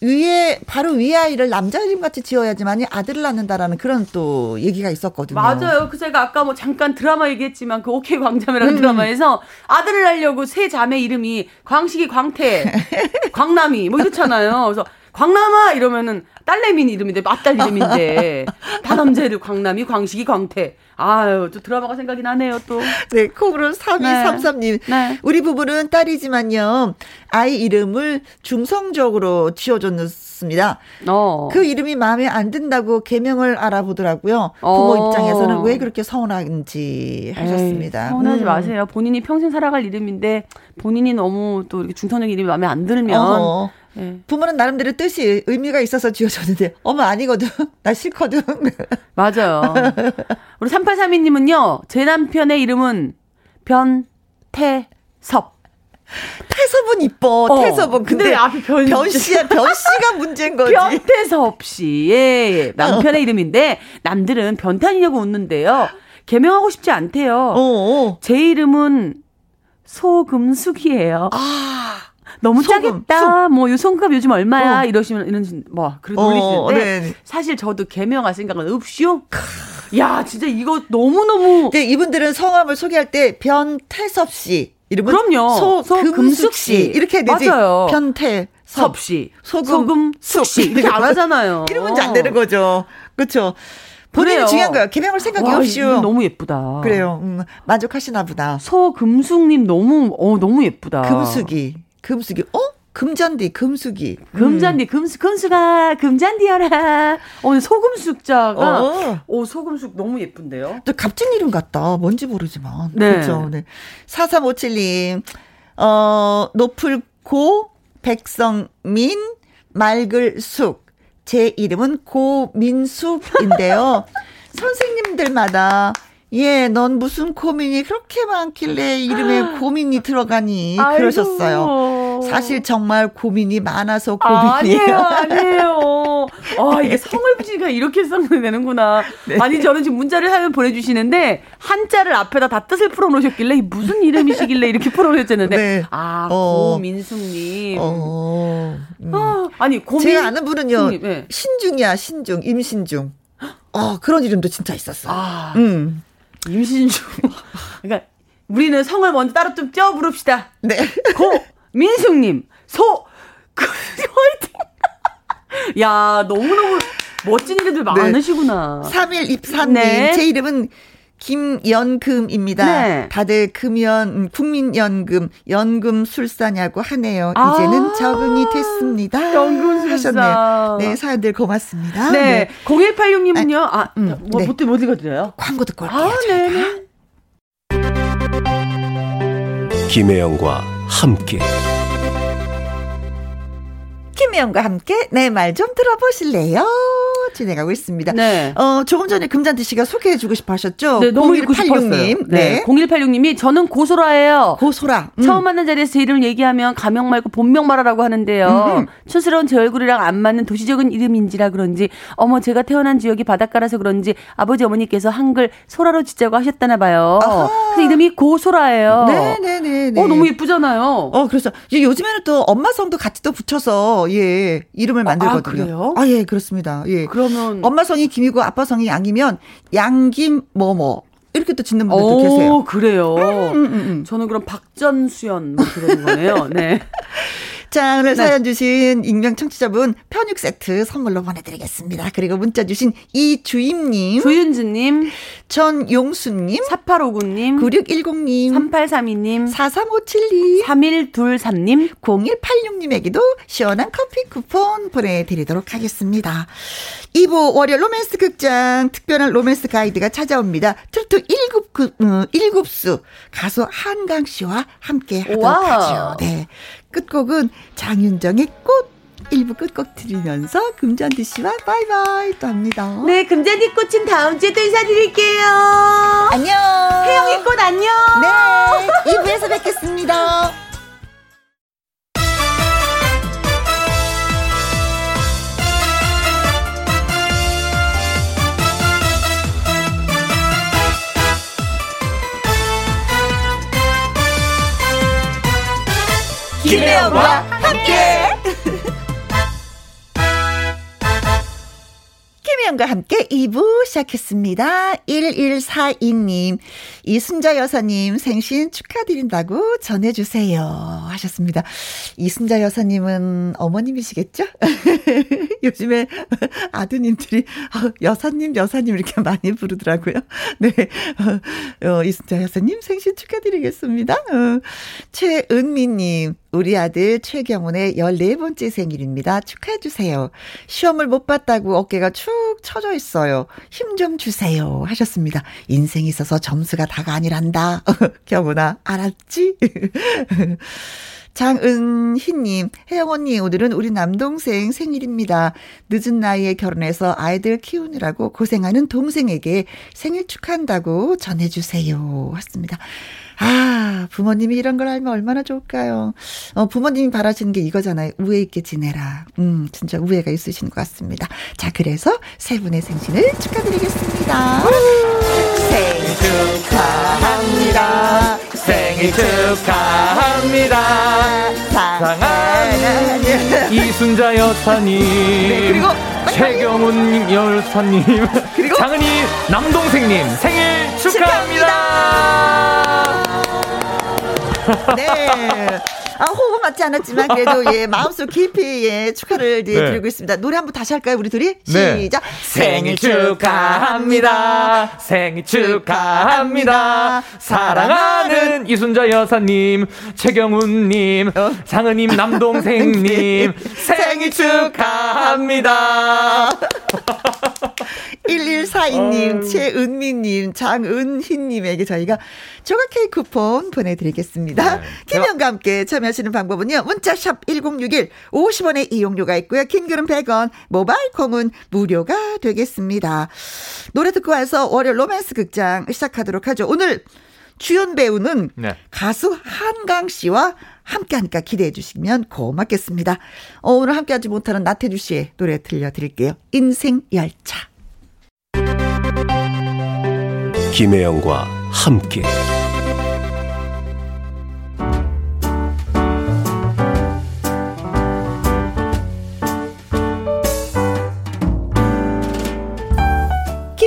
위에 바로 위에 아이를 남자 이름 같이 지어야지만이 아들을 낳는다라는 그런 또 얘기가 있었거든요. 맞아요. 그 제가 아까 뭐 잠깐 드라마 얘기했지만 그 오케이 광자매라는 음. 드라마에서 아들을 낳으려고 세 자매 이름이 광식이 광태, (laughs) 광남이 뭐 이렇잖아요. 그래서 광남아 이러면은 딸내미 이름인데 맞딸 이름인데 (laughs) 다 남자애들 광남이 광식이 광태 아유, 또 드라마가 생각이 나네요, 또. 네, 콩으로 3233님. 네. 네. 우리 부부는 딸이지만요, 아이 이름을 중성적으로 지어줬습니다. 어. 그 이름이 마음에 안 든다고 개명을 알아보더라고요. 부모 어. 입장에서는 왜 그렇게 서운한지 하셨습니다. 에이, 서운하지 음. 마세요. 본인이 평생 살아갈 이름인데 본인이 너무 또 이렇게 중성적인 이름이 마음에 안 들면 어 네. 부모는 나름대로 뜻이 의미가 있어서 지어줬는데 어머 아니거든. (laughs) 나 싫거든. (laughs) 맞아요. 우리 3832님은요. 제 남편의 이름은 변태섭. 태섭은 이뻐. 어, 태섭은 근데, 근데 앞에 변, 변 씨야. (laughs) 변 씨가 문제인 거지. 변태섭 씨의 남편의 이름인데 남들은 변태 아니냐고 웃는데요. 개명하고 싶지 않대요. 어어. 제 이름은 소금숙이에요. 아. 너무 소금, 짜겠다. 소... 뭐, 요송값 요즘 얼마야? 어. 이러시면, 이런, 뭐, 놀리시는데. 어, 네, 네. 사실 저도 개명할 생각은 없슈. 야, 진짜 이거 너무너무. 네, 이분들은 성함을 소개할 때 변태섭 씨. 이름은 그럼요. 소금숙 씨. 이렇게 되지. 맞아요. 변태. 섭 씨. 소금, 소금 숙 씨. 이렇게 안 하잖아요. (laughs) 이름은 잘 되는 거죠. 그렇죠. 본인은 중요한 거예요. 개명을 생각이 없이 너무 예쁘다. 그래요. 음, 만족하시나 보다. 소금숙님 너무 어 너무 예쁘다. 금숙이. 금숙이, 어? 금잔디, 금숙이. 금잔디, 음. 금숙, 금숙아, 금잔디여라. 어, 소금숙자가, 어. 오, 소금숙 너무 예쁜데요? 또 값진 이름 같다. 뭔지 모르지만. 네. 그렇죠. 네. 4357님, 어, 노풀고, 백성민, 맑을 숙. 제 이름은 고민숙인데요. (laughs) 선생님들마다 예, 넌 무슨 고민이 그렇게 많길래 이름에 고민이 들어가니 그러셨어요. 사실 정말 고민이 많아서 고민이에요. 아, 아니에요, 아니에요. (laughs) 아, 이게 성을 붙이니까 이렇게 써면 되는구나. 네. 아니, 저는 지금 문자를 하면 보내주시는데 한자를 앞에다 다 뜻을 풀어놓으셨길래 무슨 이름이시길래 이렇게 풀어놓으셨는데 네. 아, 어. 고민숙님. 어. 음. 아, 아니, 고민. 제가 아는 분은요, 네. 신중이야, 신중, 임신중. 어, 그런 이름도 진짜 있었어. 아. 음. 임신중. (laughs) 그러니까 우리는 성을 먼저 따로 좀 쪄 부릅시다. 네. 고 민숙님 소 그, 화이팅. (laughs) 야 너무너무 멋진 이름들 네. 많으시구나. 3일2 네. 제 이름은 김연금입니다. 네. 다들 금연 국민연금 연금 술사냐고 하네요. 아~ 이제는 적응이 됐습니다. 연금 술사. 하셨네요. 네, 사연들 고맙습니다. 네. 네. 0186님은요. 아, 음, 뭐, 네. 뭐, 뭐 읽어드려요? 광고 듣고 올게요. 아, 네. 김혜영과 함께. 김혜영과 함께 내 말 좀 들어보실래요? 진행하고 있습니다. 네. 어, 조금 전에 금잔디 씨가 소개해주고 싶어 하셨죠? 네, 너무 0186님. 네. 네. 0186님이 저는 고소라예요. 고소라. 음. 처음 만난 자리에서 제 이름을 얘기하면 가명 말고 본명 말하라고 하는데요. 음흠. 촌스러운 제 얼굴이랑 안 맞는 도시적인 이름인지라 그런지 어머 제가 태어난 지역이 바닷가라서 그런지 아버지 어머니께서 한글 소라로 짓자고 하셨다나 봐요. 그 이름이 고소라예요. 네네네. 어, 너무 예쁘잖아요. 어, 그래서 요즘에는 또 엄마 성도 같이 또 붙여서 예, 이름을 만들거든요. 아, 그래요? 아, 예, 그렇습니다. 예. 그러면 엄마 성이 김이고 아빠 성이 양이면 양김 뭐뭐 이렇게 또 짓는 분들도 오, 계세요. 그래요. 음, 음, 음, 음. 저는 그럼 박전수연 뭐 그런 거네요. 네. (laughs) 자, 오늘 네. 사연 주신 익명 청취자분 편육 세트 선물로 보내드리겠습니다. 그리고 문자 주신 이주임님, 조윤주님, 전용수님, 4859님, 9610님, 3832님, 4357님, 3123님, 0186님에게도 시원한 커피 쿠폰 보내드리도록 하겠습니다. 2부 월요 로맨스 극장 특별한 로맨스 가이드가 찾아옵니다. 트로트 1급, 그, 어, 1급수 가수 한강 씨와 함께 하도록 와우. 하죠. 네. 끝곡은 장윤정의 꽃 1부 끝곡 들으면서 금잔디 씨와 바이바이 또 합니다. 네, 금잔디 꽃은 다음 주에 또 인사드릴게요. 안녕. 혜영이 꽃 안녕. 네, 2부에서 뵙겠습니다. 김혜영과 함께. (laughs) 김혜영과 함께 2부 시작했습니다. 1142님, 이순자 여사님 생신 축하드린다고 전해주세요. 하셨습니다. 이순자 여사님은 어머님이시겠죠? (laughs) 요즘에 아드님들이 어, 여사님, 여사님 이렇게 많이 부르더라고요. (laughs) 네. 어, 어, 이순자 여사님 생신 축하드리겠습니다. 어, 최은미님, 우리 아들 최경훈의 14번째 생일입니다. 축하해주세요. 시험을 못 봤다고 어깨가 축 처져 있어요. 힘 좀 주세요. 하셨습니다. 인생이 있어서 점수가 다가 아니란다. (laughs) 경훈아, 알았지? (laughs) 장은희님, 혜영 언니, 오늘은 우리 남동생 생일입니다. 늦은 나이에 결혼해서 아이들 키우느라고 고생하는 동생에게 생일 축하한다고 전해주세요. 하습니다 아, 부모님이 이런 걸 알면 얼마나 좋을까요? 어, 부모님이 바라시는 게 이거잖아요. 우애 있게 지내라. 음, 진짜 우애가 있으신 것 같습니다. 자, 그래서 세 분의 생신을 축하드리겠습니다. 생일 축하합니다. 생일 축하합니다. 사랑하는 이순자 여사님. 네, 그리고 최경훈 여사님. 그리고 장은이 남동생님 생일 네. 아, 호흡 맞지 않았지만 그래도 예, (laughs) 마음속 깊이 예, 축하를 예, 네. 드리고 있습니다. 노래 한번 다시 할까요, 우리 둘이? 네. 시작. 생일 축하합니다. 생일 축하합니다. 사랑하는 이순자 여사님, 최경훈 님, 어? 상은님 남동생 님, (laughs) 생일 축하합니다. (laughs) 1142님, 어... 최은미님, 장은희님에게 저희가 조각 케이크 쿠폰 보내드리겠습니다. 네. 김현과 함께 참여하시는 방법은요. 문자샵 1061, 50원의 이용료가 있고요. 킹글은 100원, 모바일 콩은 무료가 되겠습니다. 노래 듣고 와서 월요 로맨스 극장 시작하도록 하죠. 오늘 주연 배우는 네. 가수 한강 씨와 함께 하니까 기대해 주시면 고맙겠습니다. 어, 오늘 함께 하지 못하는 나태주 씨의 노래 들려드릴게요. 인생 열차. 김혜영과 함께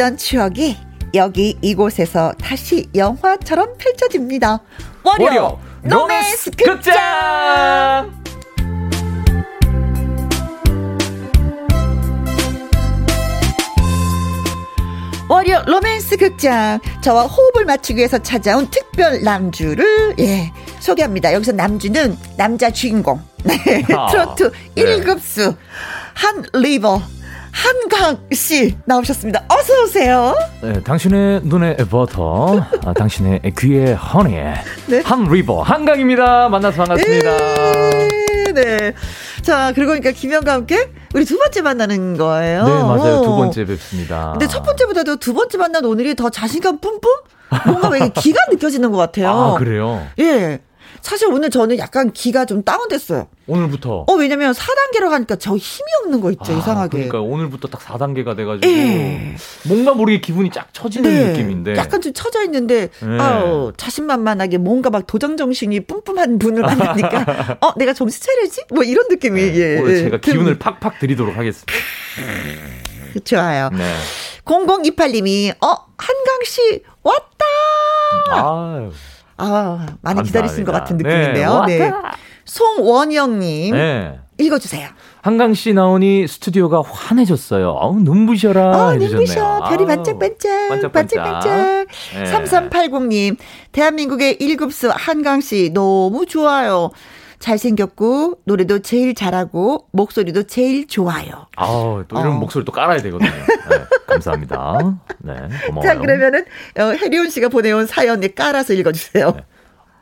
했던 추억이 여기 이곳에서 다시 영화처럼 펼쳐집니다. 월요 로맨스 극장! 월요 로맨스 극장 저와 호흡을 맞추기 위해서 찾아온 특별 남주를 예 소개합니다. 여기서 남주는 남자 주인공 네, (laughs) 아, 트로트 네. 1급수 Han River 한강 씨 나오셨습니다. 어서 오세요. 네, 당신의 눈에 버터, 아, 당신의 귀에 honey, 네. Han River 한강입니다. 만나서 반갑습니다. 네, 네. 자, 그리고 그러니까 김영과 함께 우리 두 번째 만나는 거예요. 네, 맞아요. 두 번째 뵙습니다. 근데 첫 번째보다도 두 번째 만난 오늘이 더 자신감 뿜뿜? 뭔가 왜 기가 (laughs) 느껴지는 것 같아요. 아, 그래요? 예. 사실 오늘 저는 약간 기가 좀 다운됐어요. 오늘부터? 어, 왜냐면 4단계로 가니까 저 힘이 없는 거 있죠, 아, 이상하게. 그러니까 오늘부터 딱 4단계가 돼가지고. 에 예. 뭔가 모르게 기분이 쫙 처지는 네. 느낌인데. 약간 좀 처져 있는데, 네. 아우, 자신만만하게 뭔가 막 도장 정신이 뿜뿜한 분을 만나니까, (laughs) 어, 내가 정신 차려야지? 뭐 이런 느낌이, 네. 예. 오늘 제가 기운을 팍팍 드리도록 하겠습니다. (laughs) 좋아요. 네. 0028님이, 어, 한강 씨 왔다! 아유. 아, 많이 기다리신 것 같은 느낌인데요. 네. 네. 송원영님. 네. 읽어주세요. 한강 씨 나오니 스튜디오가 환해졌어요. 아우, 눈부셔라. 아, 눈부셔. 별이 반짝반짝. 반짝반짝. 네. 3380님. 대한민국의 1급수 한강 씨 너무 좋아요. 잘생겼고 노래도 제일 잘하고 목소리도 제일 좋아요. 아, 또 이런 어. 목소리 또 깔아야 되거든요. 네, 감사합니다. 네, 고마워요. 자, 그러면은 어, 해리온 씨가 보내온 사연에 깔아서 읽어주세요. 네.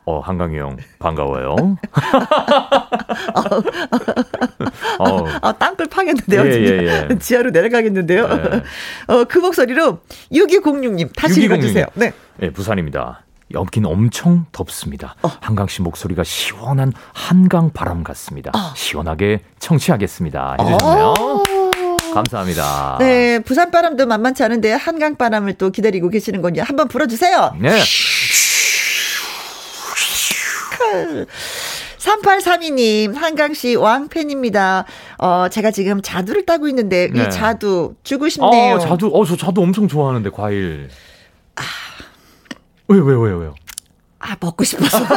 어, 한강이 형, 반가워요. 어, 어, 땅굴 파겠는데요. 예, 예, 예. 지하로 내려가겠는데요. 네. 어, 그 목소리로 6206님, 다시 6206님. 읽어주세요. 네. 네, 부산입니다. 여긴 엄청 덥습니다. 어. 한강 씨 목소리가 시원한 한강 바람 같습니다. 어. 시원하게 청취하겠습니다. 해주셨네요. 어. 감사합니다. 네, 부산 바람도 만만치 않은데 한강 바람을 또 기다리고 계시는군요. 한번 불어주세요. 네. 3832님, 한강씨 왕팬입니다. 어, 제가 지금 자두를 따고 있는데, 네. 이 자두 주고 싶네요. 아, 자두, 어, 저 자두 엄청 좋아하는데, 과일. 아. 왜요, 왜요, 왜요, 왜요? 아, 먹고 싶어서. (laughs)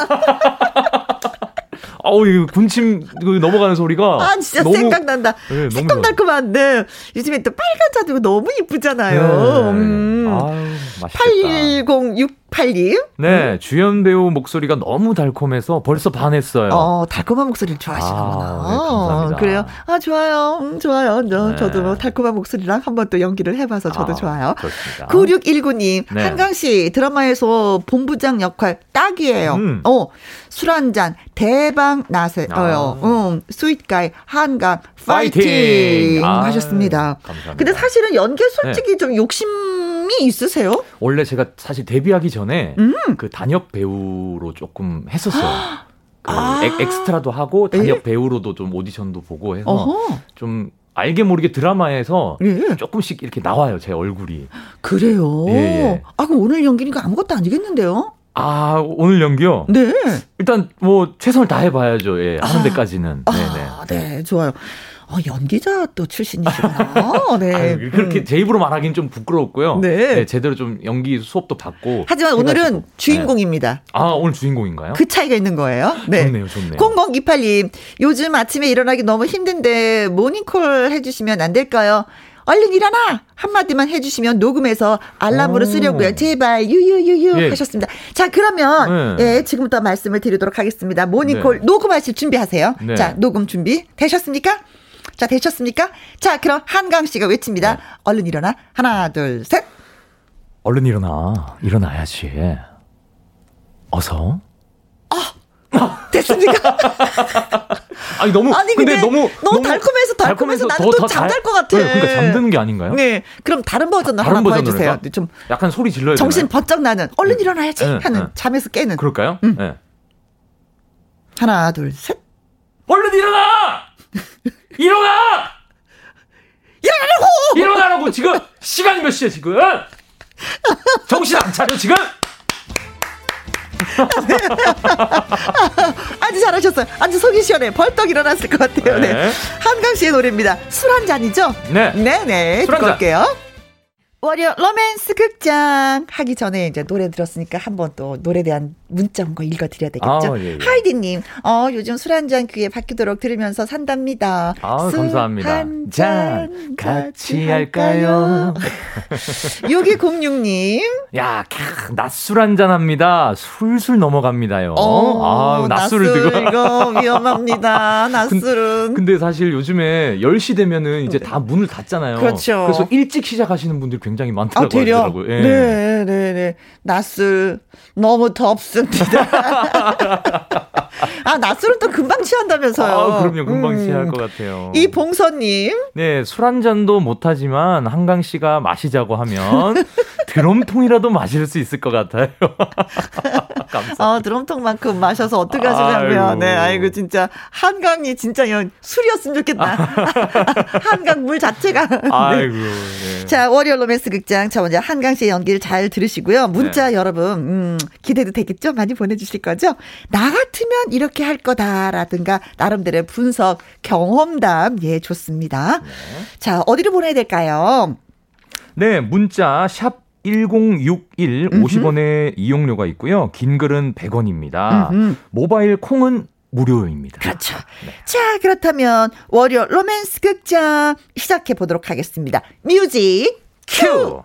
아우 이 군침 넘어가는 소리가 아 진짜 너무, 생각난다. 네, 새콤달콤한데 네. 요즘에 또 빨간 자두가 너무 이쁘잖아요. 네. 음. 아유, 8106 팔님. 네, 음. 주연 배우 목소리가 너무 달콤해서 벌써 반했어요. 어, 달콤한 목소리를 좋아하시는구나. 아, 네, 어, 그래요. 아, 좋아요. 음, 좋아요. 네. 저도 뭐 달콤한 목소리랑 한 번 또 연기를 해봐서 저도 아, 좋아요. 그렇습니다. 9619님, 네. 한강 씨 드라마에서 본부장 역할 딱이에요. 음. 어, 술 한 잔 대박 나세요. 아. 음, sweet guy 한강 파이팅, 파이팅! 아, 하셨습니다. 감사합니다. 근데 사실은 연기 솔직히 네. 좀 욕심 이 있으세요? 원래 제가 사실 데뷔하기 전에 음. 그 단역 배우로 조금 했었어요. (gasps) 그 아. 엑스트라도 하고 단역 에? 배우로도 좀 오디션도 보고 해서 어허. 좀 알게 모르게 드라마에서 예. 조금씩 이렇게 나와요 제 얼굴이. 그래요. 예, 예. 아 그럼 오늘 연기니까 아무것도 아니겠는데요? 아, 오늘 연기요? 네. 일단 뭐 최선을 다해봐야죠. 예, 하는 아, 데까지는. 아, 네네. 아, 네, 좋아요. 어, 연기자 또 출신이시구나. (laughs) 네. 아유, 그렇게 음. 제 입으로 말하기는 좀 부끄럽고요. 네. 네. 제대로 좀 연기 수업도 받고. 하지만 오늘은 주인공입니다. 네. 아, 오늘 주인공인가요? 그 차이가 있는 거예요. 네. 좋네요, 좋네요. 0028님, 요즘 아침에 일어나기 너무 힘든데 모닝콜 해주시면 안 될까요? 얼른 일어나! 한마디만 해주시면 녹음해서 알람으로 쓰려고요. 제발, 유유유유 예. 하셨습니다. 자, 그러면, 네. 예, 지금부터 말씀을 드리도록 하겠습니다. 모닝콜 네. 녹음하실 준비하세요. 네. 자, 녹음 준비 되셨습니까? 자, 되셨습니까? 자, 그럼 한강 씨가 외칩니다. 네. 얼른 일어나. 하나, 둘, 셋. 얼른 일어나. 일어나야지. 어서. 아! 됐습니까? (laughs) 아니 너무 아니 근데, 근데 너무, 너무 달콤해서 달콤해서, 나는 또 잠잘 것 같아. 네, 그러니까 잠드는 게 아닌가요? 네. 그럼 다른 버전으로 다른 하나 해주세요. 좀 약간 소리 질러야 정신 되나요? 번쩍 나는 얼른 네. 일어나야지 네, 하는 네. 잠에서 깨는. 그럴까요? 음. 네. 하나 둘 셋. 얼른 일어나! (laughs) 일어나! 일어나라고! 일어나라고 지금 시간이 몇 시야 지금? 정신 안 차려 지금? (laughs) 아주 잘하셨어요. 아주 속이 시원해. 벌떡 일어났을 것 같아요. 네. 네. 한강 씨의 노래입니다. 술 한 잔이죠? 네. 네네. 듣고 올게요. 월요 로맨스 극장 하기 전에 이제 노래 들었으니까 한번 또 노래에 대한 문자 온 거 읽어드려야 되겠죠. 아, 예, 예. 하이디님, 어, 요즘 술 한 잔 귀에 박히도록 들으면서 산답니다. 아, 감사합니다. 잔 같이 할까요? 6206님. (laughs) 야, 캬, 낮술 한 잔 합니다. 술술 넘어갑니다요. 어, 아, 낮술을 낮술, 들고. 이거 위험합니다. (laughs) 낮술은. 근데 사실 요즘에 10시 되면은 이제 다 문을 닫잖아요. 그렇죠. 그래서 일찍 시작하시는 분들이 굉장히 많더라고요. 아, 하더라고요. 예. 네, 네, 네. 낮술 너무 덥습니다. (laughs) 아, 낮술은 또 금방 취한다면서요. 아, 그럼요. 금방 음. 취할 것 같아요. 이 봉선님. 네, 술 한 잔도 못하지만 한강 씨가 마시자고 하면 (laughs) 드럼통이라도 마실 수 있을 것 같아요. (laughs) 감사합니다. 아, 드럼통만큼 마셔서 어떡하시냐면. 네, 아이고, 진짜. 한강이 진짜 술이었으면 좋겠다. (laughs) 한강 물 자체가. 네. 아이고. 네. 자, 월요 로맨스 극장. 저 먼저 한강 씨의 연기를 잘 들으시고요. 문자 네. 여러분, 음, 기대도 되겠죠? 많이 보내주실 거죠? 나 같으면 이렇게 할 거다라든가, 나름대로의 분석, 경험담, 예, 좋습니다. 네. 자, 어디로 보내야 될까요? 네, 문자, 샵 1061 50원의 이용료가 있고요. 긴 글은 100원입니다. 음흠. 모바일 콩은 무료입니다. 그렇죠. 네. 자, 그렇다면 월요 로맨스 극장 시작해 보도록 하겠습니다. music cue.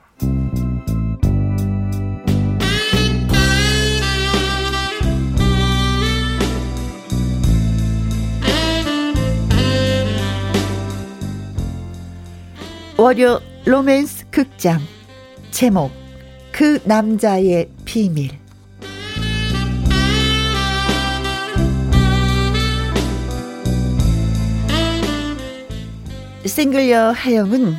월요 로맨스 극장 제목 그 남자의 비밀 싱글녀 하영은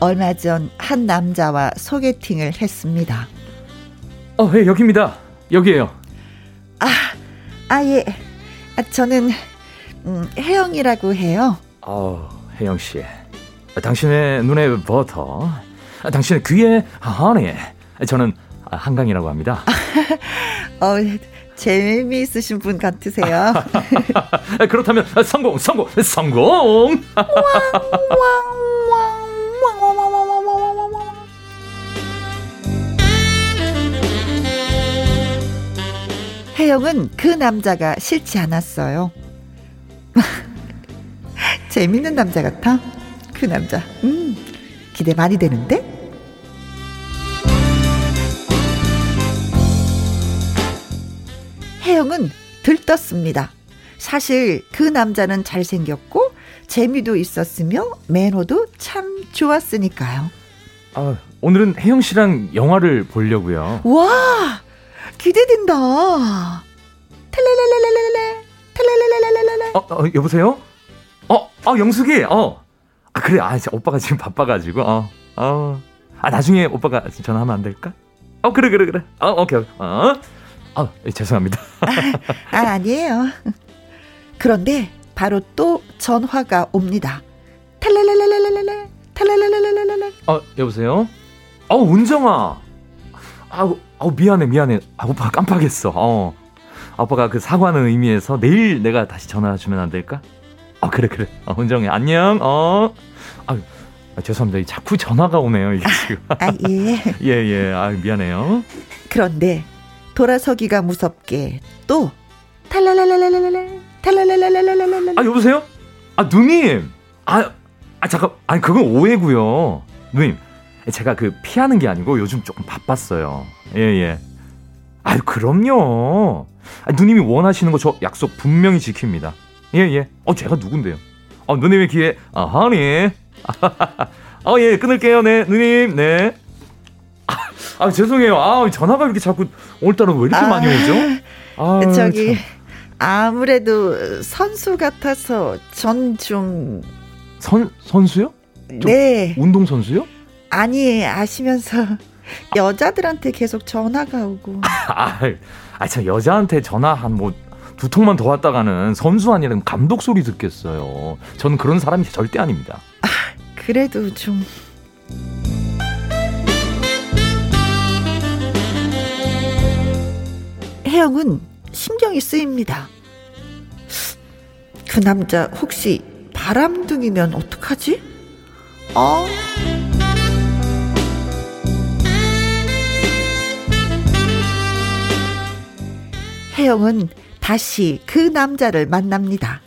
얼마 전 한 남자와 소개팅을 했습니다. 어, 예, 여기입니다. 여기에요. 아, 아 예. 아, 저는 음, 혜영이라고 해요. 어, 혜영 씨. 당신의 눈에 버터, 아, 당신의 귀에 하니. 저는 한강이라고 합니다. (laughs) 어, 재미있으신 분 같으세요. (laughs) 그렇다면 성공, 성공, 성공. (laughs) 혜영은 그 남자가 싫지 않았어요. 재밌는 남자 같아. 그 남자. 음, 기대 많이 되는데? 혜영은 들떴습니다. 사실 그 남자는 잘생겼고 재미도 있었으며 매너도 참 좋았으니까요. 아, 오늘은 혜영 씨랑 영화를 보려고요. 와, 기대된다. 탈랄랄랄랄랄, 탈랄랄랄랄랄. 어, 어, 여보세요? 어, 어, 영숙이, 어. 아, 그래, 아, 오빠가 지금 바빠가지고, 어, 어. 아, 나중에 오빠가 전화하면 안 될까? 어, 그래, 그래, 그래. 어, 오케이, 어. 아, 예, 죄송합니다. 아, 아, 아니에요. 그런데 바로 또 전화가 옵니다. 탈랄랄랄랄랄랄, 탈랄랄랄랄랄. 어, 여보세요? 어, 운정아. 아우, 아우, 미안해, 미안해. 아, 오빠 깜빡했어. 어. 아빠가 그 사과하는 의미에서 내일 내가 다시 전화 주면 안 될까? 아, 그래, 그래. 어, 운정이 안녕. 어. 아, 아, 죄송합니다. 자꾸 전화가 오네요, 이게 지금. 아, 예. (laughs) 예, 예. 아, 미안해요. 그런데 돌아서기가 무섭게 또 탈랄랄랄랄랄 탈랄랄랄랄랄랄 아 여보세요? 아 누님 아, 아 잠깐 아니 그건 오해고요 누님 제가 그 피하는 게 아니고 요즘 조금 바빴어요 예예 예. 아유 그럼요 아, 누님이 원하시는 거 저 약속 분명히 지킵니다 예예 예. 어 제가 누군데요 어 누님의 기회 아 하니 어 예 끊을게요 네 누님 네 (laughs) 아, 죄송해요. 아, 전화가 이렇게 자꾸 오늘따라 왜 이렇게 아, 많이 오죠? 아, (laughs) 저기 참. 아무래도 선수 같아서 전 좀 선 선수요? 네. 운동 선수요? 아니 아시면서 여자들한테 계속 전화가 오고. (laughs) 아, 아, 참 여자한테 전화 한뭐 두 통만 더 왔다가는 선수 아니라는 감독 소리 듣겠어요. 저는 그런 사람이 절대 아닙니다. 아, 그래도 좀. 혜영은 신경이 쓰입니다. 그 남자 혹시 바람둥이면 어떡하지? 어? 혜영은 다시 그 남자를 만납니다.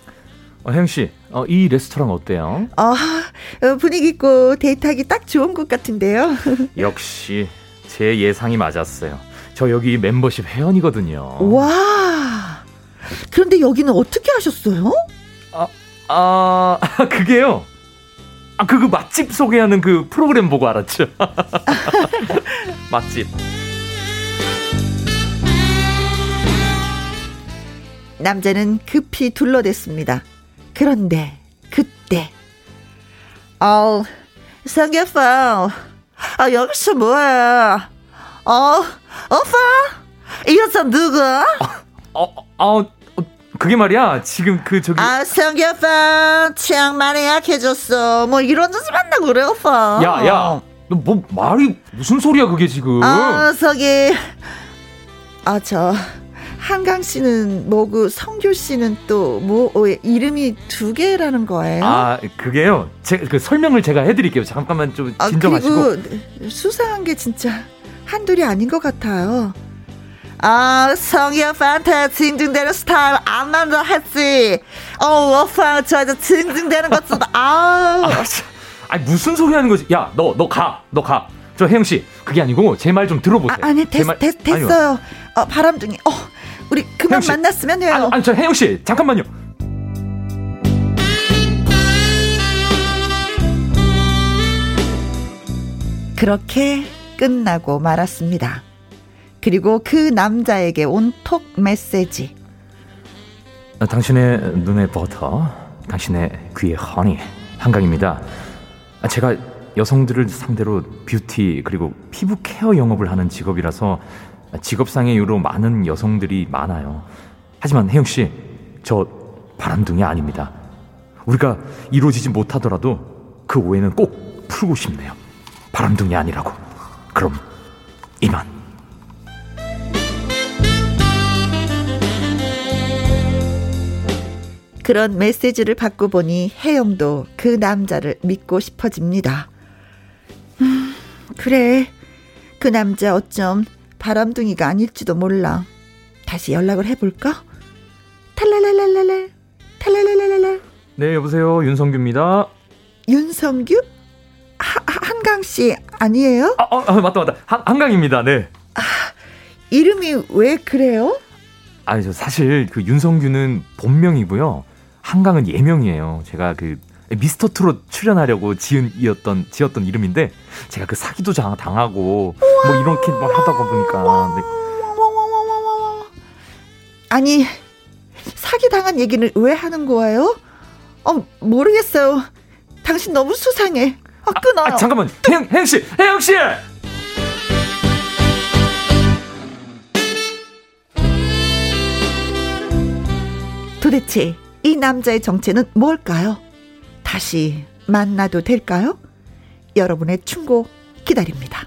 어, 혜영 씨, 어, 이 레스토랑 어때요? 어, 어, 분위기 있고 데이트하기 딱 좋은 곳 같은데요. (laughs) 역시 제 예상이 맞았어요. 저 여기 멤버십 회원이거든요. 와. 그런데 여기는 어떻게 하셨어요? 아, 아, (laughs) 그게요. 아, 그, 그 맛집 소개하는 그 프로그램 보고 알았죠. (laughs) 맛집. 남자는 급히 둘러댔습니다. 그런데 그때. 어 성격파 아 여기서 뭐해? 어 오빠? 이 여자 누구? 어, 어, 어, 그게 말이야? 지금 그 저기 아 성격파 취향 많이 약해졌어. 뭐 이런 짓을 한다고 그래 오빠? 야야 너 뭐 말이 무슨 소리야 그게 지금? 아 저기. 아저 한강 씨는 뭐고 성규 씨는 또뭐 어, 이름이 두 개라는 거예요? 아 그게요. 제가 그 설명을 제가 해드릴게요. 잠깐만 좀 진정하시고. 아, 그리고 수상한 게 진짜 한둘이 아닌 것 같아요. 아 성규 오빠한테 징징대는 스타일 안 만져 했지. 어 오빠 저 이제 징징대는 것도 아. (laughs) 아, 아 무슨 소리 하는 거지? 야 너 너 가 너 가. 저 혜영 씨 그게 아니고 제 말 좀 들어보세요. 아, 니 됐, 말, 됐, 됐어요. 어, 바람둥이. 어 우리 그만 씨, 만났으면 해요. 아니, 아니 저 혜영 씨 잠깐만요. 그렇게 끝나고 말았습니다. 그리고 그 남자에게 온 톡 메시지. 아, 당신의 눈에 버터, 당신의 귀에 허니, 한강입니다. 아, 제가 여성들을 상대로 뷰티 그리고 피부 케어 영업을 하는 직업이라서 직업상의 이유로 많은 여성들이 많아요. 하지만 혜영 씨, 저 바람둥이 아닙니다. 우리가 이루어지지 못하더라도 그 오해는 꼭 풀고 싶네요. 바람둥이 아니라고. 그럼 이만. 그런 메시지를 받고 보니 혜영도 그 남자를 믿고 싶어집니다. 음, 그래. 그 남자 어쩜 바람둥이가 아닐지도 몰라. 다시 연락을 해볼까? 탈랄랄랄랄, 탈랄랄랄랄. 네, 여보세요. 윤성규입니다. 윤성규? 하, 한강 씨 아니에요? 아, 어, 아, 맞다, 맞다. 한, 한강입니다. 네. 아, 이름이 왜 그래요? 아니, 저 사실 그 윤성규는 본명이고요. 한강은 예명이에요. 제가 그 미스터 트롯 출연하려고 지은 이었던 지었던 이름인데 제가 그 사기도 당하고 뭐 이렇게 막 하다가 보니까 네. 아니 사기 당한 얘기는 왜 하는 거예요? 어 모르겠어요. 당신 너무 수상해. 아, 끊어요. 아, 아, 잠깐만 혜영 혜영 씨 혜영 씨. 도대체 이 남자의 정체는 뭘까요? 다시 만나도 될까요? 여러분의 충고 기다립니다.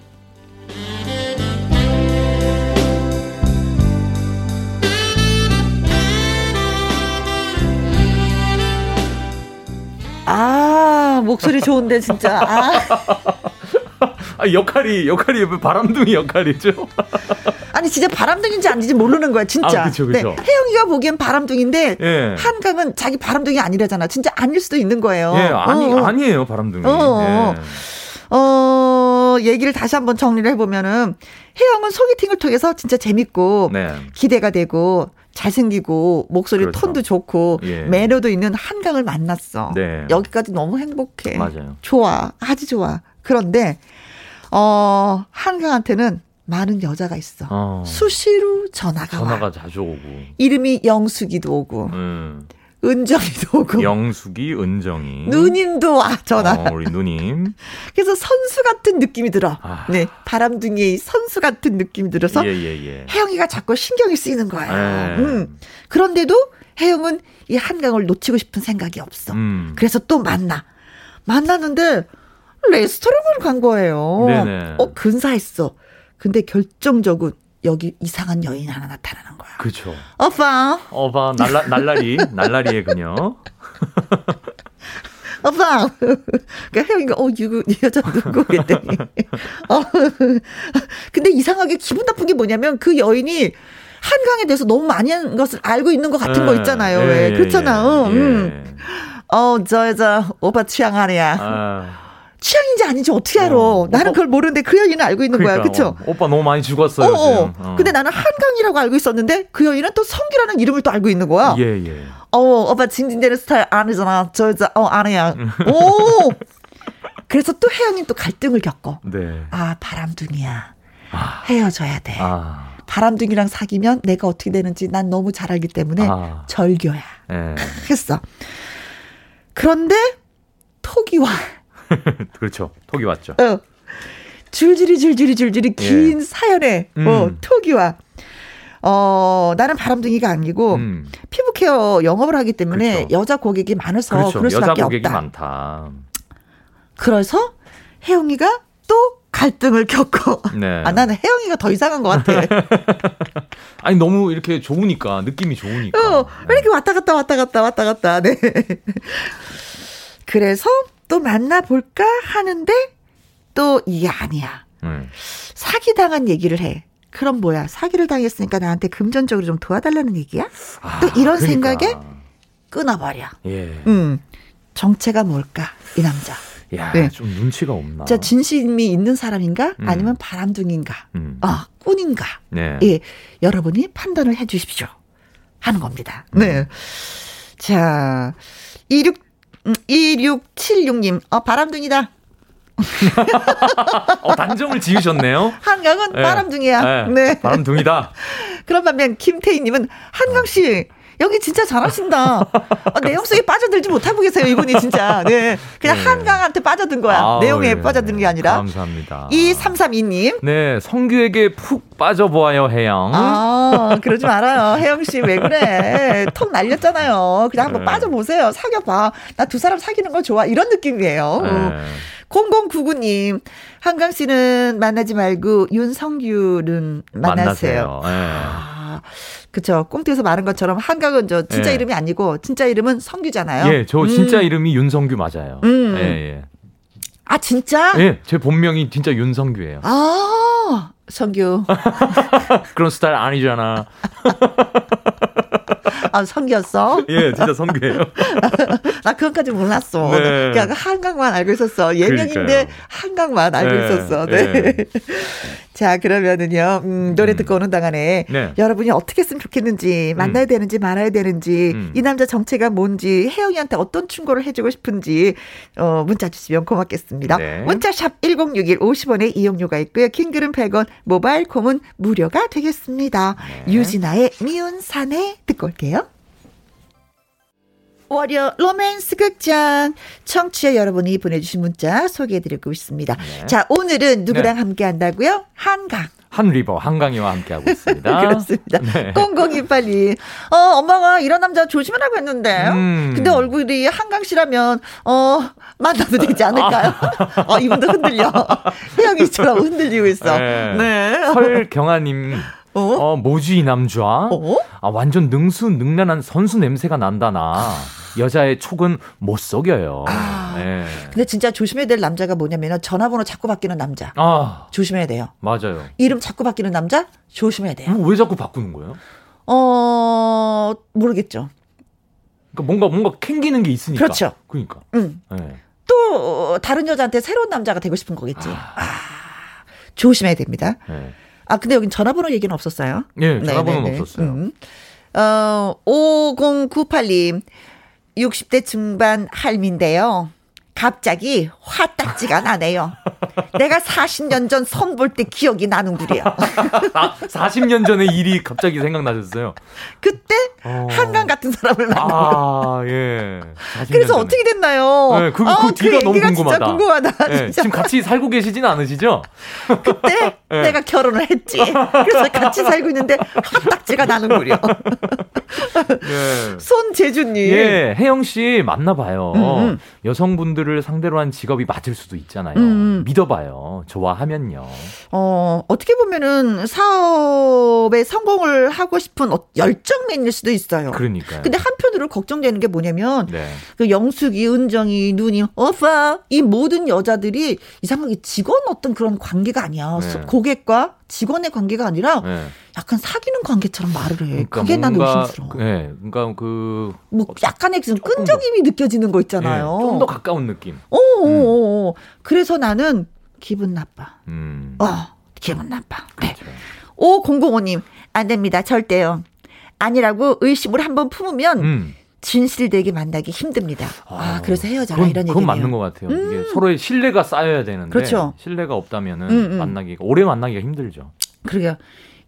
아, 목소리 좋은데, 진짜. 아. (laughs) 아, 역할이 역할이 바람둥이 역할이죠. (laughs) 아니 진짜 바람둥인지 아닌지 모르는 거야 진짜. 아, 그쵸, 그쵸. 네, 혜영이가 보기엔 바람둥인데 예. 한강은 자기 바람둥이 아니라잖아. 진짜 아닐 수도 있는 거예요. 예, 아니 어. 아니에요 바람둥이. 어. 예. 어, 얘기를 다시 한번 정리를 해보면은, 혜영은 소개팅을 통해서 진짜 재밌고, 네. 기대가 되고, 잘생기고, 목소리 그렇죠. 톤도 좋고, 예. 매너도 있는 한강을 만났어. 네. 여기까지 너무 행복해. 맞아요. 좋아. 아주 좋아. 그런데, 어, 한강한테는 많은 여자가 있어. 어. 수시로 전화가 전화가 와. 자주 오고. 이름이 영숙이도 오고. 음. 은정이도 오고. 영숙이, 은정이. 누님도 와, 전화. 어, 우리 누님. (laughs) 그래서 선수 같은 느낌이 들어. 아. 네. 바람둥이 선수 같은 느낌이 들어서. 예, 예, 예. 혜영이가 자꾸 신경이 쓰이는 거예요. 예. 음. 그런데도 혜영은 이 한강을 놓치고 싶은 생각이 없어. 음. 그래서 또 만나. 만났는데 레스토랑을 간 거예요. 네네. 어, 근사했어. 근데 결정적으로 여기 이상한 여인 하나 나타나는 거야. 그렇죠. 오빠. 오빠 날라 날라리 날라리의 그녀. 오빠. 그러니까 혜영이가 어 이거 이 여자 누구 그랬더니. 어. 근데 이상하게 기분 나쁜 게 뭐냐면 그 여인이 한강에 대해서 너무 많이 한 것을 알고 있는 것 같은 거 네. 있잖아요. 왜? 그렇잖아. 응. 음. 어, 저 여자 오빠 취향 아니야. 아. 취향인지 아닌지 어떻게 알아? 어, 나는 오빠, 그걸 모르는데 그 여인은 알고 있는 그러니까, 거야, 그쵸? 어, 오빠 너무 많이 죽었어요. 어, 어. 어. 근데 나는 한강이라고 알고 있었는데 그 여인은 또 성기라는 이름을 또 알고 있는 거야. 예, 예. 어, 오빠 징징대는 스타일 아니잖아. 저 여자, 어, 아니야. 오! (laughs) 그래서 또 혜연이 또 갈등을 겪어. 네. 아, 바람둥이야. 아. 헤어져야 돼. 아. 바람둥이랑 사귀면 내가 어떻게 되는지 난 너무 잘 알기 때문에 아. 절교야. 네. (laughs) 했어. 그런데 톡이 와. (laughs) 그렇죠. 톡이 왔죠. 어. 줄줄이 줄줄이 줄줄이 긴 예. 사연에 음. 어, 톡이 와. 어, 나는 바람둥이가 아니고 음. 피부 케어 영업을 하기 때문에 그렇죠. 여자 고객이 많아서 그렇죠. 그럴 수밖에 없다. 많다. 그래서 혜영이가 또 갈등을 겪고 네. (laughs) 아 나는 혜영이가 더 이상한 것 같아. (laughs) 아니 너무 이렇게 좋으니까 느낌이 좋으니까. 어, 왜 이렇게 왔다 갔다 왔다 갔다 왔다 갔다. 네. 그래서 또 만나볼까 하는데 또 이게 아니야. 음. 사기당한 얘기를 해. 그럼 뭐야? 사기를 당했으니까 나한테 금전적으로 좀 도와달라는 얘기야? 아, 또 이런 그러니까. 생각에 끊어버려. 예. 음. 정체가 뭘까? 이 남자. 야, 네. 좀 눈치가 없나. 자, 진심이 있는 사람인가? 음. 아니면 바람둥인가? 음. 아, 꾼인가? 네. 예. 여러분이 판단을 해 주십시오. 하는 겁니다. 음. 네. 자, 26 2676님, 어, 바람둥이다. 어, 단정을 지으셨네요. 한강은 네. 바람둥이야. 네. 네. 바람둥이다. 그런 반면 김태희님은 한강 씨, 여기 진짜 잘하신다. 어, 내용 속에 빠져들지 못하고 계세요, 이분이 진짜. 네. 그냥 네. 한강한테 빠져든 거야. 아, 내용에 네. 빠져드는 게 아니라. 감사합니다. 2332님. 네, 성규에게 푹 빠져보아요, 혜영. 아, 그러지 말아요. 혜영씨, 왜 그래. 턱 날렸잖아요. 그냥 한번 네. 빠져보세요. 사귀어봐. 나 두 사람 사귀는 거 좋아. 이런 느낌이에요. 네. 0099님, 한강 씨는 만나지 말고 윤성규는 만나세요. 만나세요. 그쵸. 꽁트에서 말한 것처럼 한강은 저 진짜 예. 이름이 아니고 진짜 이름은 성규잖아요. 예, 저 진짜 음. 이름이 윤성규 맞아요. 음. 예, 예. 아, 진짜? 예, 제 본명이 진짜 윤성규예요. 아, 성규. (laughs) (laughs) 그런 스타일 아니잖아. (laughs) 아, 성기였어? 예, 진짜 성기예요. 나 그것까지 몰랐어. 네. 그냥 한강만 알고 있었어. 예명인데 한강만 알고 네. 있었어. 네. 네. 자, 그러면은요, 음, 노래 음. 듣고 오는 동안에 네. 여러분이 어떻게 했으면 좋겠는지, 만나야 음. 되는지 말아야 되는지, 음. 이 남자 정체가 뭔지, 혜영이한테 어떤 충고를 해주고 싶은지, 어, 문자 주시면 고맙겠습니다. 네. 문자샵 1061 50원의 이용료가 있고요. 긴 글은 100원, 모바일 콩은 무료가 되겠습니다. 네. 유지나의 미운 사내 듣고 올게요. 월요 로맨스 극장 청취자 여러분이 보내주신 문자 소개해드리고 있습니다. 네. 자 오늘은 누구랑 네. 함께 한다고요? 한강. Han River 한강이와 함께하고 있습니다. (laughs) 그렇습니다. 네. 0028님. 어, 엄마가 이런 남자 조심하라고 했는데. 음. 근데 얼굴이 한강 씨라면, 어, 만나도 (laughs) 되지 않을까요? 아. 어, 이분도 흔들려. (laughs) 혜영이처럼 흔들리고 있어. 네. 네. 설경아님. 어? 어 뭐지 이 남자? 어? 아 완전 능수 능란한 선수 냄새가 난다 나. 아. 여자의 촉은 못 속여요. 아. 네. 근데 진짜 조심해야 될 남자가 뭐냐면 전화번호 자꾸 바뀌는 남자. 아. 조심해야 돼요. 맞아요. 이름 자꾸 바뀌는 남자 조심해야 돼요. 왜 자꾸 바꾸는 거예요? 어 모르겠죠. 그러니까 뭔가 뭔가 캥기는 게 있으니까. 그렇죠. 그러니까. 응. 네. 또 다른 여자한테 새로운 남자가 되고 싶은 거겠지. 아, 아 조심해야 됩니다. 네. 아, 근데 여긴 전화번호 얘기는 없었어요. 예, 전화번호는 네네네. 없었어요. 음. 어, 5098님, 60대 중반 할미인데요. 갑자기 화딱지가 (laughs) 나네요. 내가 40년 전 선 볼 때 기억이 나는구려. 아, 40년 전의 일이 갑자기 생각나셨어요? 그때 어... 한강 같은 사람을 만나고. 아, 예. 그래서 전에. 어떻게 됐나요? 네, 그, 그, 아, 그 뒤가 그 너무 궁금하다. 궁금하다. 네, 지금 같이 살고 계시지는 않으시죠? 그때 네. (laughs) 내가 결혼을 했지. 그래서 같이 살고 있는데 화딱지가 나는구려. 예. (laughs) 손재주님. 예, 혜영 씨 만나봐요. 음, 음. 여성분들 을 상대로 한 직업이 맞을 수도 있잖아요. 음. 음. 믿어봐요. 좋아하면요. 어, 어떻게 보면은 사업에 성공을 하고 싶은 어, 열정맨일 수도 있어요. 그러니까요. 근데 한편으로 걱정되는 게 뭐냐면 네. 그 영숙이, 은정이, 누님, 오빠 이 모든 여자들이 이상하게 직원 어떤 그런 관계가 아니야. 네. 고객과 직원의 관계가 아니라 네. 약간 사귀는 관계처럼 말을 해. 그러니까 그게 난 의심스러워. 네, 그러니까 그 뭐 약간의 좀 끈적임이 더, 느껴지는 거 있잖아요. 네, 좀더 가까운 느낌. 오, 음. 그래서 나는 기분 나빠. 음. 어, 기분 나빠. 네. 그렇죠. 5005님, 안 됩니다. 절대요. 아니라고 의심을 한번 품으면 음. 진실되게 만나기 힘듭니다. 아, 아 그래서 헤어져라 그건, 이런 얘기네요. 그건 맞는 것 같아요. 음. 이게 서로의 신뢰가 쌓여야 되는데 그렇죠. 신뢰가 없다면은 음, 음. 만나기가 오래 만나기가 힘들죠. 그러게요.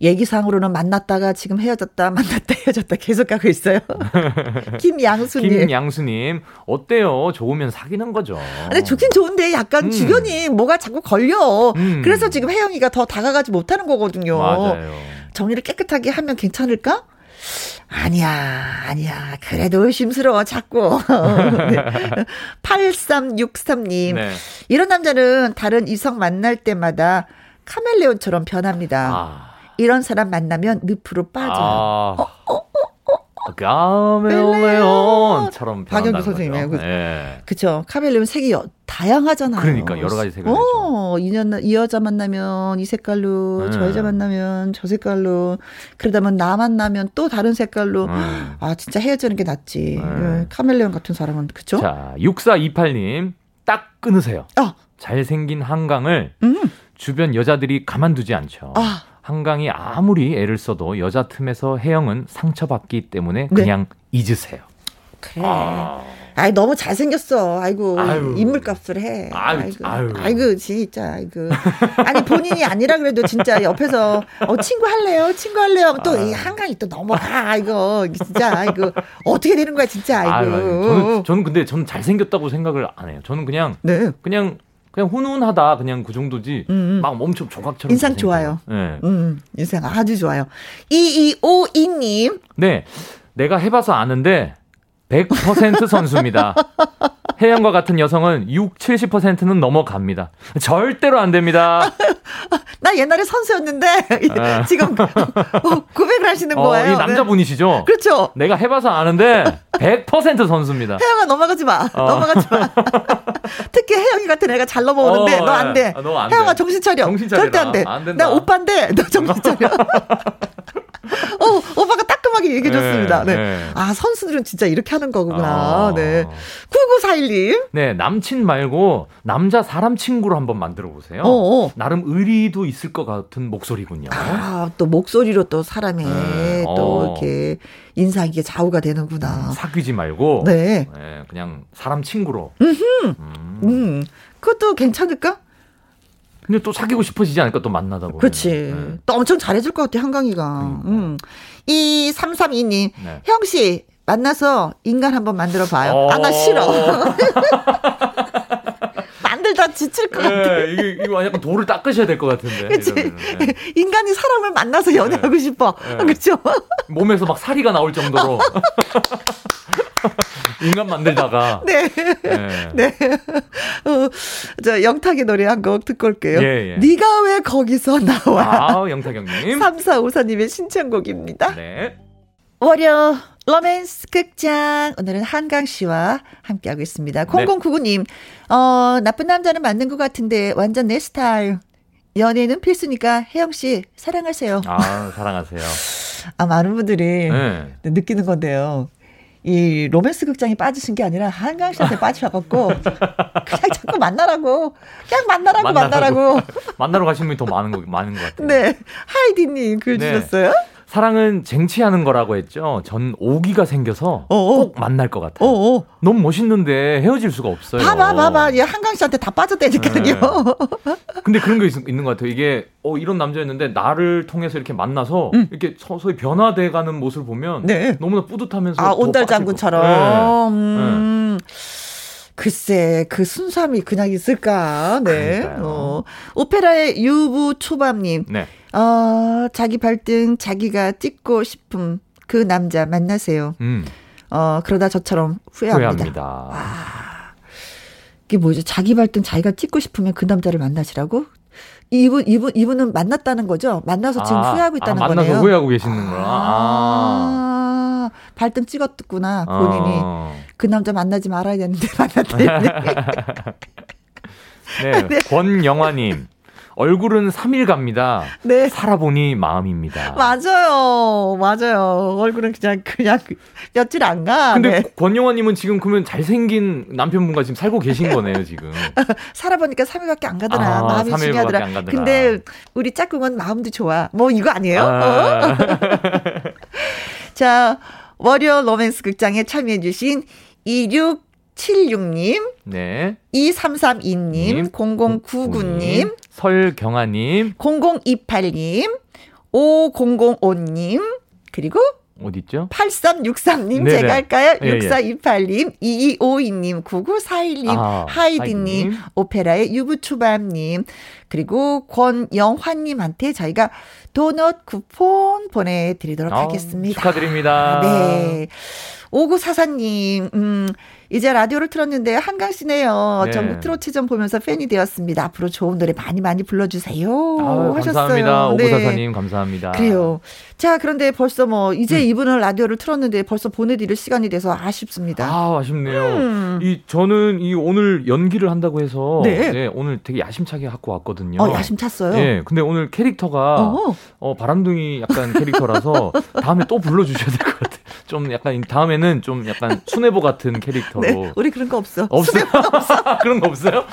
얘기상으로는 만났다가 지금 헤어졌다 만났다 헤어졌다 계속 가고 있어요. (laughs) 김양수님. 김양수님 어때요? 좋으면 사귀는 거죠. 근데 좋긴 좋은데 약간 음. 주변이 뭐가 자꾸 걸려. 음. 그래서 지금 혜영이가 더 다가가지 못하는 거거든요. 맞아요. 정리를 깨끗하게 하면 괜찮을까? 아니야, 아니야. 그래도 의심스러워, 자꾸. (laughs) (laughs) 8363님. 네. 이런 남자는 다른 이성 만날 때마다 카멜레온처럼 변합니다. 아. 이런 사람 만나면 늪으로 빠져요. 아. 어, 어, 어, 카멜레온처럼 박영규 선생님이에요. 그, 네. 그쵸. 카멜레온 색이 다양하잖아요. 그러니까 여러 가지 색을 어, 이, 년, 이 여자 만나면 이 색깔로, 네. 저 여자 만나면 저 색깔로, 그러다 보면 나 만나면 또 다른 색깔로. 네. 아, 진짜 헤어지는 게 낫지. 네. 예, 카멜레온 같은 사람은, 그쵸? 자, 6428님, 딱 끊으세요. 어. 잘생긴 한강을 음. 주변 여자들이 가만두지 않죠. 아. 한강이 아무리 애를 써도 여자 틈에서 혜영은 상처받기 때문에 네. 그냥 네. 잊으세요. 그래. 아. 아이 너무 잘생겼어. 아이고 아유. 인물값을 해. 아유, 아이고, 아유. 아이고 진짜 아이고. 아니 본인이 아니라 그래도 진짜 옆에서 어 친구 할래요, 친구 할래요. 또이 아. 한강이 또 넘어가. 이거 진짜 아이고 어떻게 되는 거야 진짜 아이고. 아유, 저는 저는 근데 저는 잘생겼다고 생각을 안 해요. 저는 그냥 네. 그냥 그냥 훈훈하다 그냥 그 정도지 음, 음. 막 엄청 조각처럼 인상 좋아요. 네. 음, 인상 아주 좋아요. 2252님. 네. 내가 해봐서 아는데 100% 선수입니다. (laughs) 혜영과 같은 여성은 6, 70%는 넘어갑니다. 절대로 안 됩니다. (laughs) 나 옛날에 선수였는데 아. 지금 어, 고백을 하시는 어, 거예요. 이 남자분이시죠? 네. 그렇죠. 내가 해봐서 아는데 100% 선수입니다. 혜영아 넘어가지 마. 어. 넘어가지 마. (laughs) 특히 혜영이 같은 애가 잘 넘어오는데 어, 너안 돼. 아, 너안 혜영아 정신 차려. 정신 절대 안 돼. 안 된다. 나 오빠인데 너 정신 차려. (laughs) 어, 오빠가 따끔하게 얘기해 줬습니다. 네, 네. 네. 아, 선수들은 진짜 이렇게 하는 거구나. 아. 네. 9941님. 네, 남친 말고 남자 사람 친구로 한번 만들어 보세요. 어어. 어. 나름 의리도 있을 것 같은 목소리군요. 아, 또 목소리로 또 사람의 네. 또 어. 이렇게 인상이 좌우가 되는구나. 음, 사귀지 말고. 네. 네. 그냥 사람 친구로. 음. 음. 그것도 괜찮을까? 근데 또 사귀고 싶어지지 않을까 또 만나다 보면. 그렇지. 네. 또 엄청 잘해줄 것 같아 한강이가. 그러니까. 음. 이 332님 네. 형씨 만나서 인간 한번 만들어 봐요. 어... 아나 싫어. (laughs) 만들다 지칠 것 네, 같아. 이게 이거 약간 돌을 닦으셔야 될 것 같은데. 그치? 네. (laughs) 인간이 사람을 만나서 연애하고 네. 싶어. 네. (laughs) 그렇죠? 몸에서 막 사리가 나올 정도로. (laughs) 인간 만들다가. (laughs) 네. 네. 네. 어, 저 영탁의 노래 한 곡 듣고 올게요. 예, 예. 네가 왜 거기서 나와? 아, 영탁 형님. (laughs) 3454님의 신청곡입니다. 네. 월요 로맨스 극장 오늘은 한강 씨와 함께하고 있습니다. 0099님 어 나쁜 남자는 맞는 것 같은데 완전 내 스타일. 연애는 필수니까 혜영 씨 사랑하세요. 아 사랑하세요. 아 많은 분들이 네. 느끼는 건데요. 이 로맨스 극장에 빠지신 게 아니라 한강 씨한테 (laughs) 빠지셔갖고 그냥 자꾸 만나라고 그냥 만나라고 만나라고 만나라고, 만나러 가시는 분이 더 많은 거 많은 것 같아요. 네 하이디님 글 네. 주셨어요. 사랑은 쟁취하는 거라고 했죠. 전 오기가 생겨서 어어. 꼭 만날 것 같아요. 어어. 너무 멋있는데 헤어질 수가 없어요. 봐봐, 봐봐. 얘 한강 씨한테 다 빠졌다니까요. 네. 근데 그런 게 있, 있는 것 같아요. 이게 어 이런 남자였는데 나를 통해서 이렇게 만나서 음. 이렇게 서서히 변화돼가는 모습을 보면 네. 너무나 뿌듯하면서 아 온달 장군처럼. 네. 음. 네. 글쎄, 그 순수함이 그냥 있을까? 네. 어. 오페라의 유부 초밥님. 네. 어, 자기 발등 자기가 찍고 싶은 그 남자 만나세요. 음. 어, 그러다 저처럼 후회합니다. 후회합니다. 와. 이게 뭐죠? 자기 발등 자기가 찍고 싶으면 그 남자를 만나시라고? 이분, 이분, 이분은 만났다는 거죠? 만나서 지금 아, 후회하고 있다는 아, 만나서 거네요. 후회하고 계시는 거야. 아. 아. 발등 찍었구나, 본인이. 어. 그 남자 만나지 말아야 되는데, (laughs) 만났다. 네, (laughs) 네. 권영화님. (laughs) 얼굴은 3일 갑니다. 네. 살아보니 마음입니다. 맞아요. 맞아요. 얼굴은 그냥, 그냥 며칠 안 가. 근데 네. 권영화님은 지금 그러면 잘생긴 남편분과 지금 살고 계신 거네요, 지금. (laughs) 살아보니까 3일밖에 안 가더라. 아, 마음이 중요하더라. 근데 우리 짝꿍은 마음도 좋아. 뭐 이거 아니에요? 아. 어? (laughs) 자, 월요 로맨스 극장에 참여해주신 2676님, 네. 2332님, 0099님, 설경아님, 0028님, 5005님, 그리고 어디있죠 8363님 네네. 제가 할까요? 예, 6428님, 예. 2252님, 9941님, 아, 하이디님, 하이디 오페라의 유부초밥님, 그리고 권영환님한테 저희가 도넛 쿠폰 보내드리도록 아, 하겠습니다. 축하드립니다. 네. 오구사사님, 음, 이제 라디오를 틀었는데 한강 씨네요. 네. 전국 트로트전 보면서 팬이 되었습니다. 앞으로 좋은 노래 많이 많이 불러주세요. 아유, 하셨어요. 감사합니다. 오구사사님 네. 감사합니다. 그래요. 자 그런데 벌써 뭐 이제 음. 이분을 라디오를 틀었는데 벌써 보내드릴 시간이 돼서 아쉽습니다. 아 아쉽네요. 음. 이 저는 이 오늘 연기를 한다고 해서 네. 네 오늘 되게 야심차게 갖고 왔거든요. 어, 야심찼어요. 네, 근데 오늘 캐릭터가 어, 어 바람둥이 약간 캐릭터라서 (laughs) 다음에 또 불러주셔야 될 것 같아요. 좀 약간 다음에는 좀 약간 (laughs) 순애보 같은 캐릭터로. 네, 우리 그런 거 없어. 없어요? 없어. (laughs) 그런 거 없어요?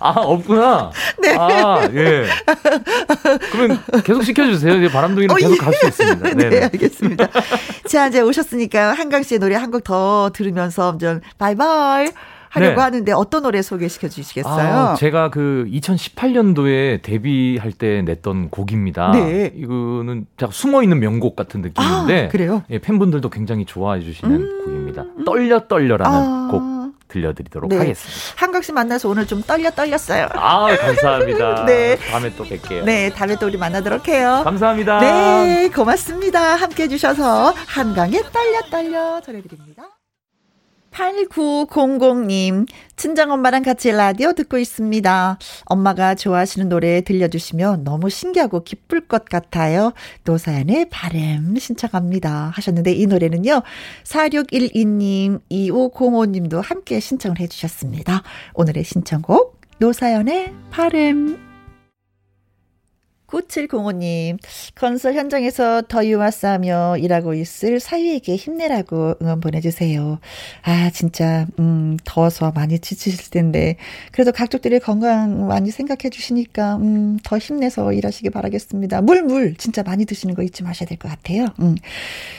아, 없구나. 네. 아, 예. 그러면 계속 시켜주세요. 이제 바람둥이는 어, 계속 예. 갈수 있습니다. (laughs) 네, 네, 알겠습니다. 자, 이제 오셨으니까 한강 씨의 노래 한 곡 더 들으면서 좀 바이바이. 하려고 네. 하는데 어떤 노래 소개시켜 주시겠어요? 아, 제가 그 2018년도에 데뷔할 때 냈던 곡입니다. 네. 이거는 제가 숨어 있는 명곡 같은 느낌인데 아, 그래요? 예, 팬분들도 굉장히 좋아해 주시는 음, 곡입니다. 떨려 떨려라는 아. 곡 들려드리도록 네. 하겠습니다. 한국 씨 만나서 오늘 좀 떨려 떨렸어요. 아 감사합니다. (laughs) 네. 다음에 또 뵐게요. 네, 다음에 또 우리 만나도록 해요. 감사합니다. 네, 고맙습니다. 함께 해 주셔서 한강에 떨려 떨려 전해드립니다. 8900님, 친정엄마랑 같이 라디오 듣고 있습니다. 엄마가 좋아하시는 노래 들려주시면 너무 신기하고 기쁠 것 같아요. 노사연의 바램 신청합니다. 하셨는데 이 노래는요, 4612님, 2505님도 함께 신청을 해주셨습니다. 오늘의 신청곡, 노사연의 바램. 9705님, 건설 현장에서 더위와 싸며 일하고 있을 사위에게 힘내라고 응원 보내주세요. 아, 진짜, 음, 더워서 많이 지치실 텐데, 그래도 가족들의 건강 많이 생각해 주시니까, 음, 더 힘내서 일하시기 바라겠습니다. 물, 물, 진짜 많이 드시는 거 잊지 마셔야 될 것 같아요. 음.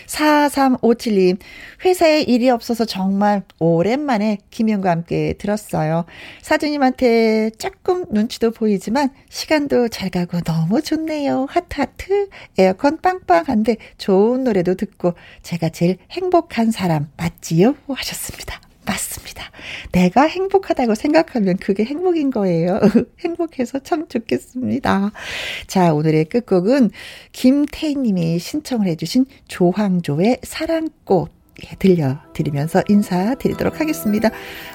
4357님, 회사에 일이 없어서 정말 오랜만에 김영과 함께 들었어요. 사주님한테 조금 눈치도 보이지만, 시간도 잘 가고 너무 좋네요. 하트 하트. 에어컨 빵빵한데 좋은 노래도 듣고 제가 제일 행복한 사람 맞지요? 하셨습니다. 맞습니다. 내가 행복하다고 생각하면 그게 행복인 거예요. (laughs) 행복해서 참 좋겠습니다. 자, 오늘의 끝곡은 김태희 님이 신청을 해주신 조황조의 사랑꽃 예, 들려드리면서 인사드리도록 하겠습니다.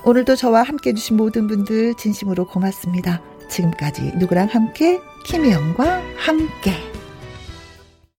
오늘도 저와 함께 해주신 모든 분들 진심으로 고맙습니다. 지금까지 누구랑 함께 김혜영과 함께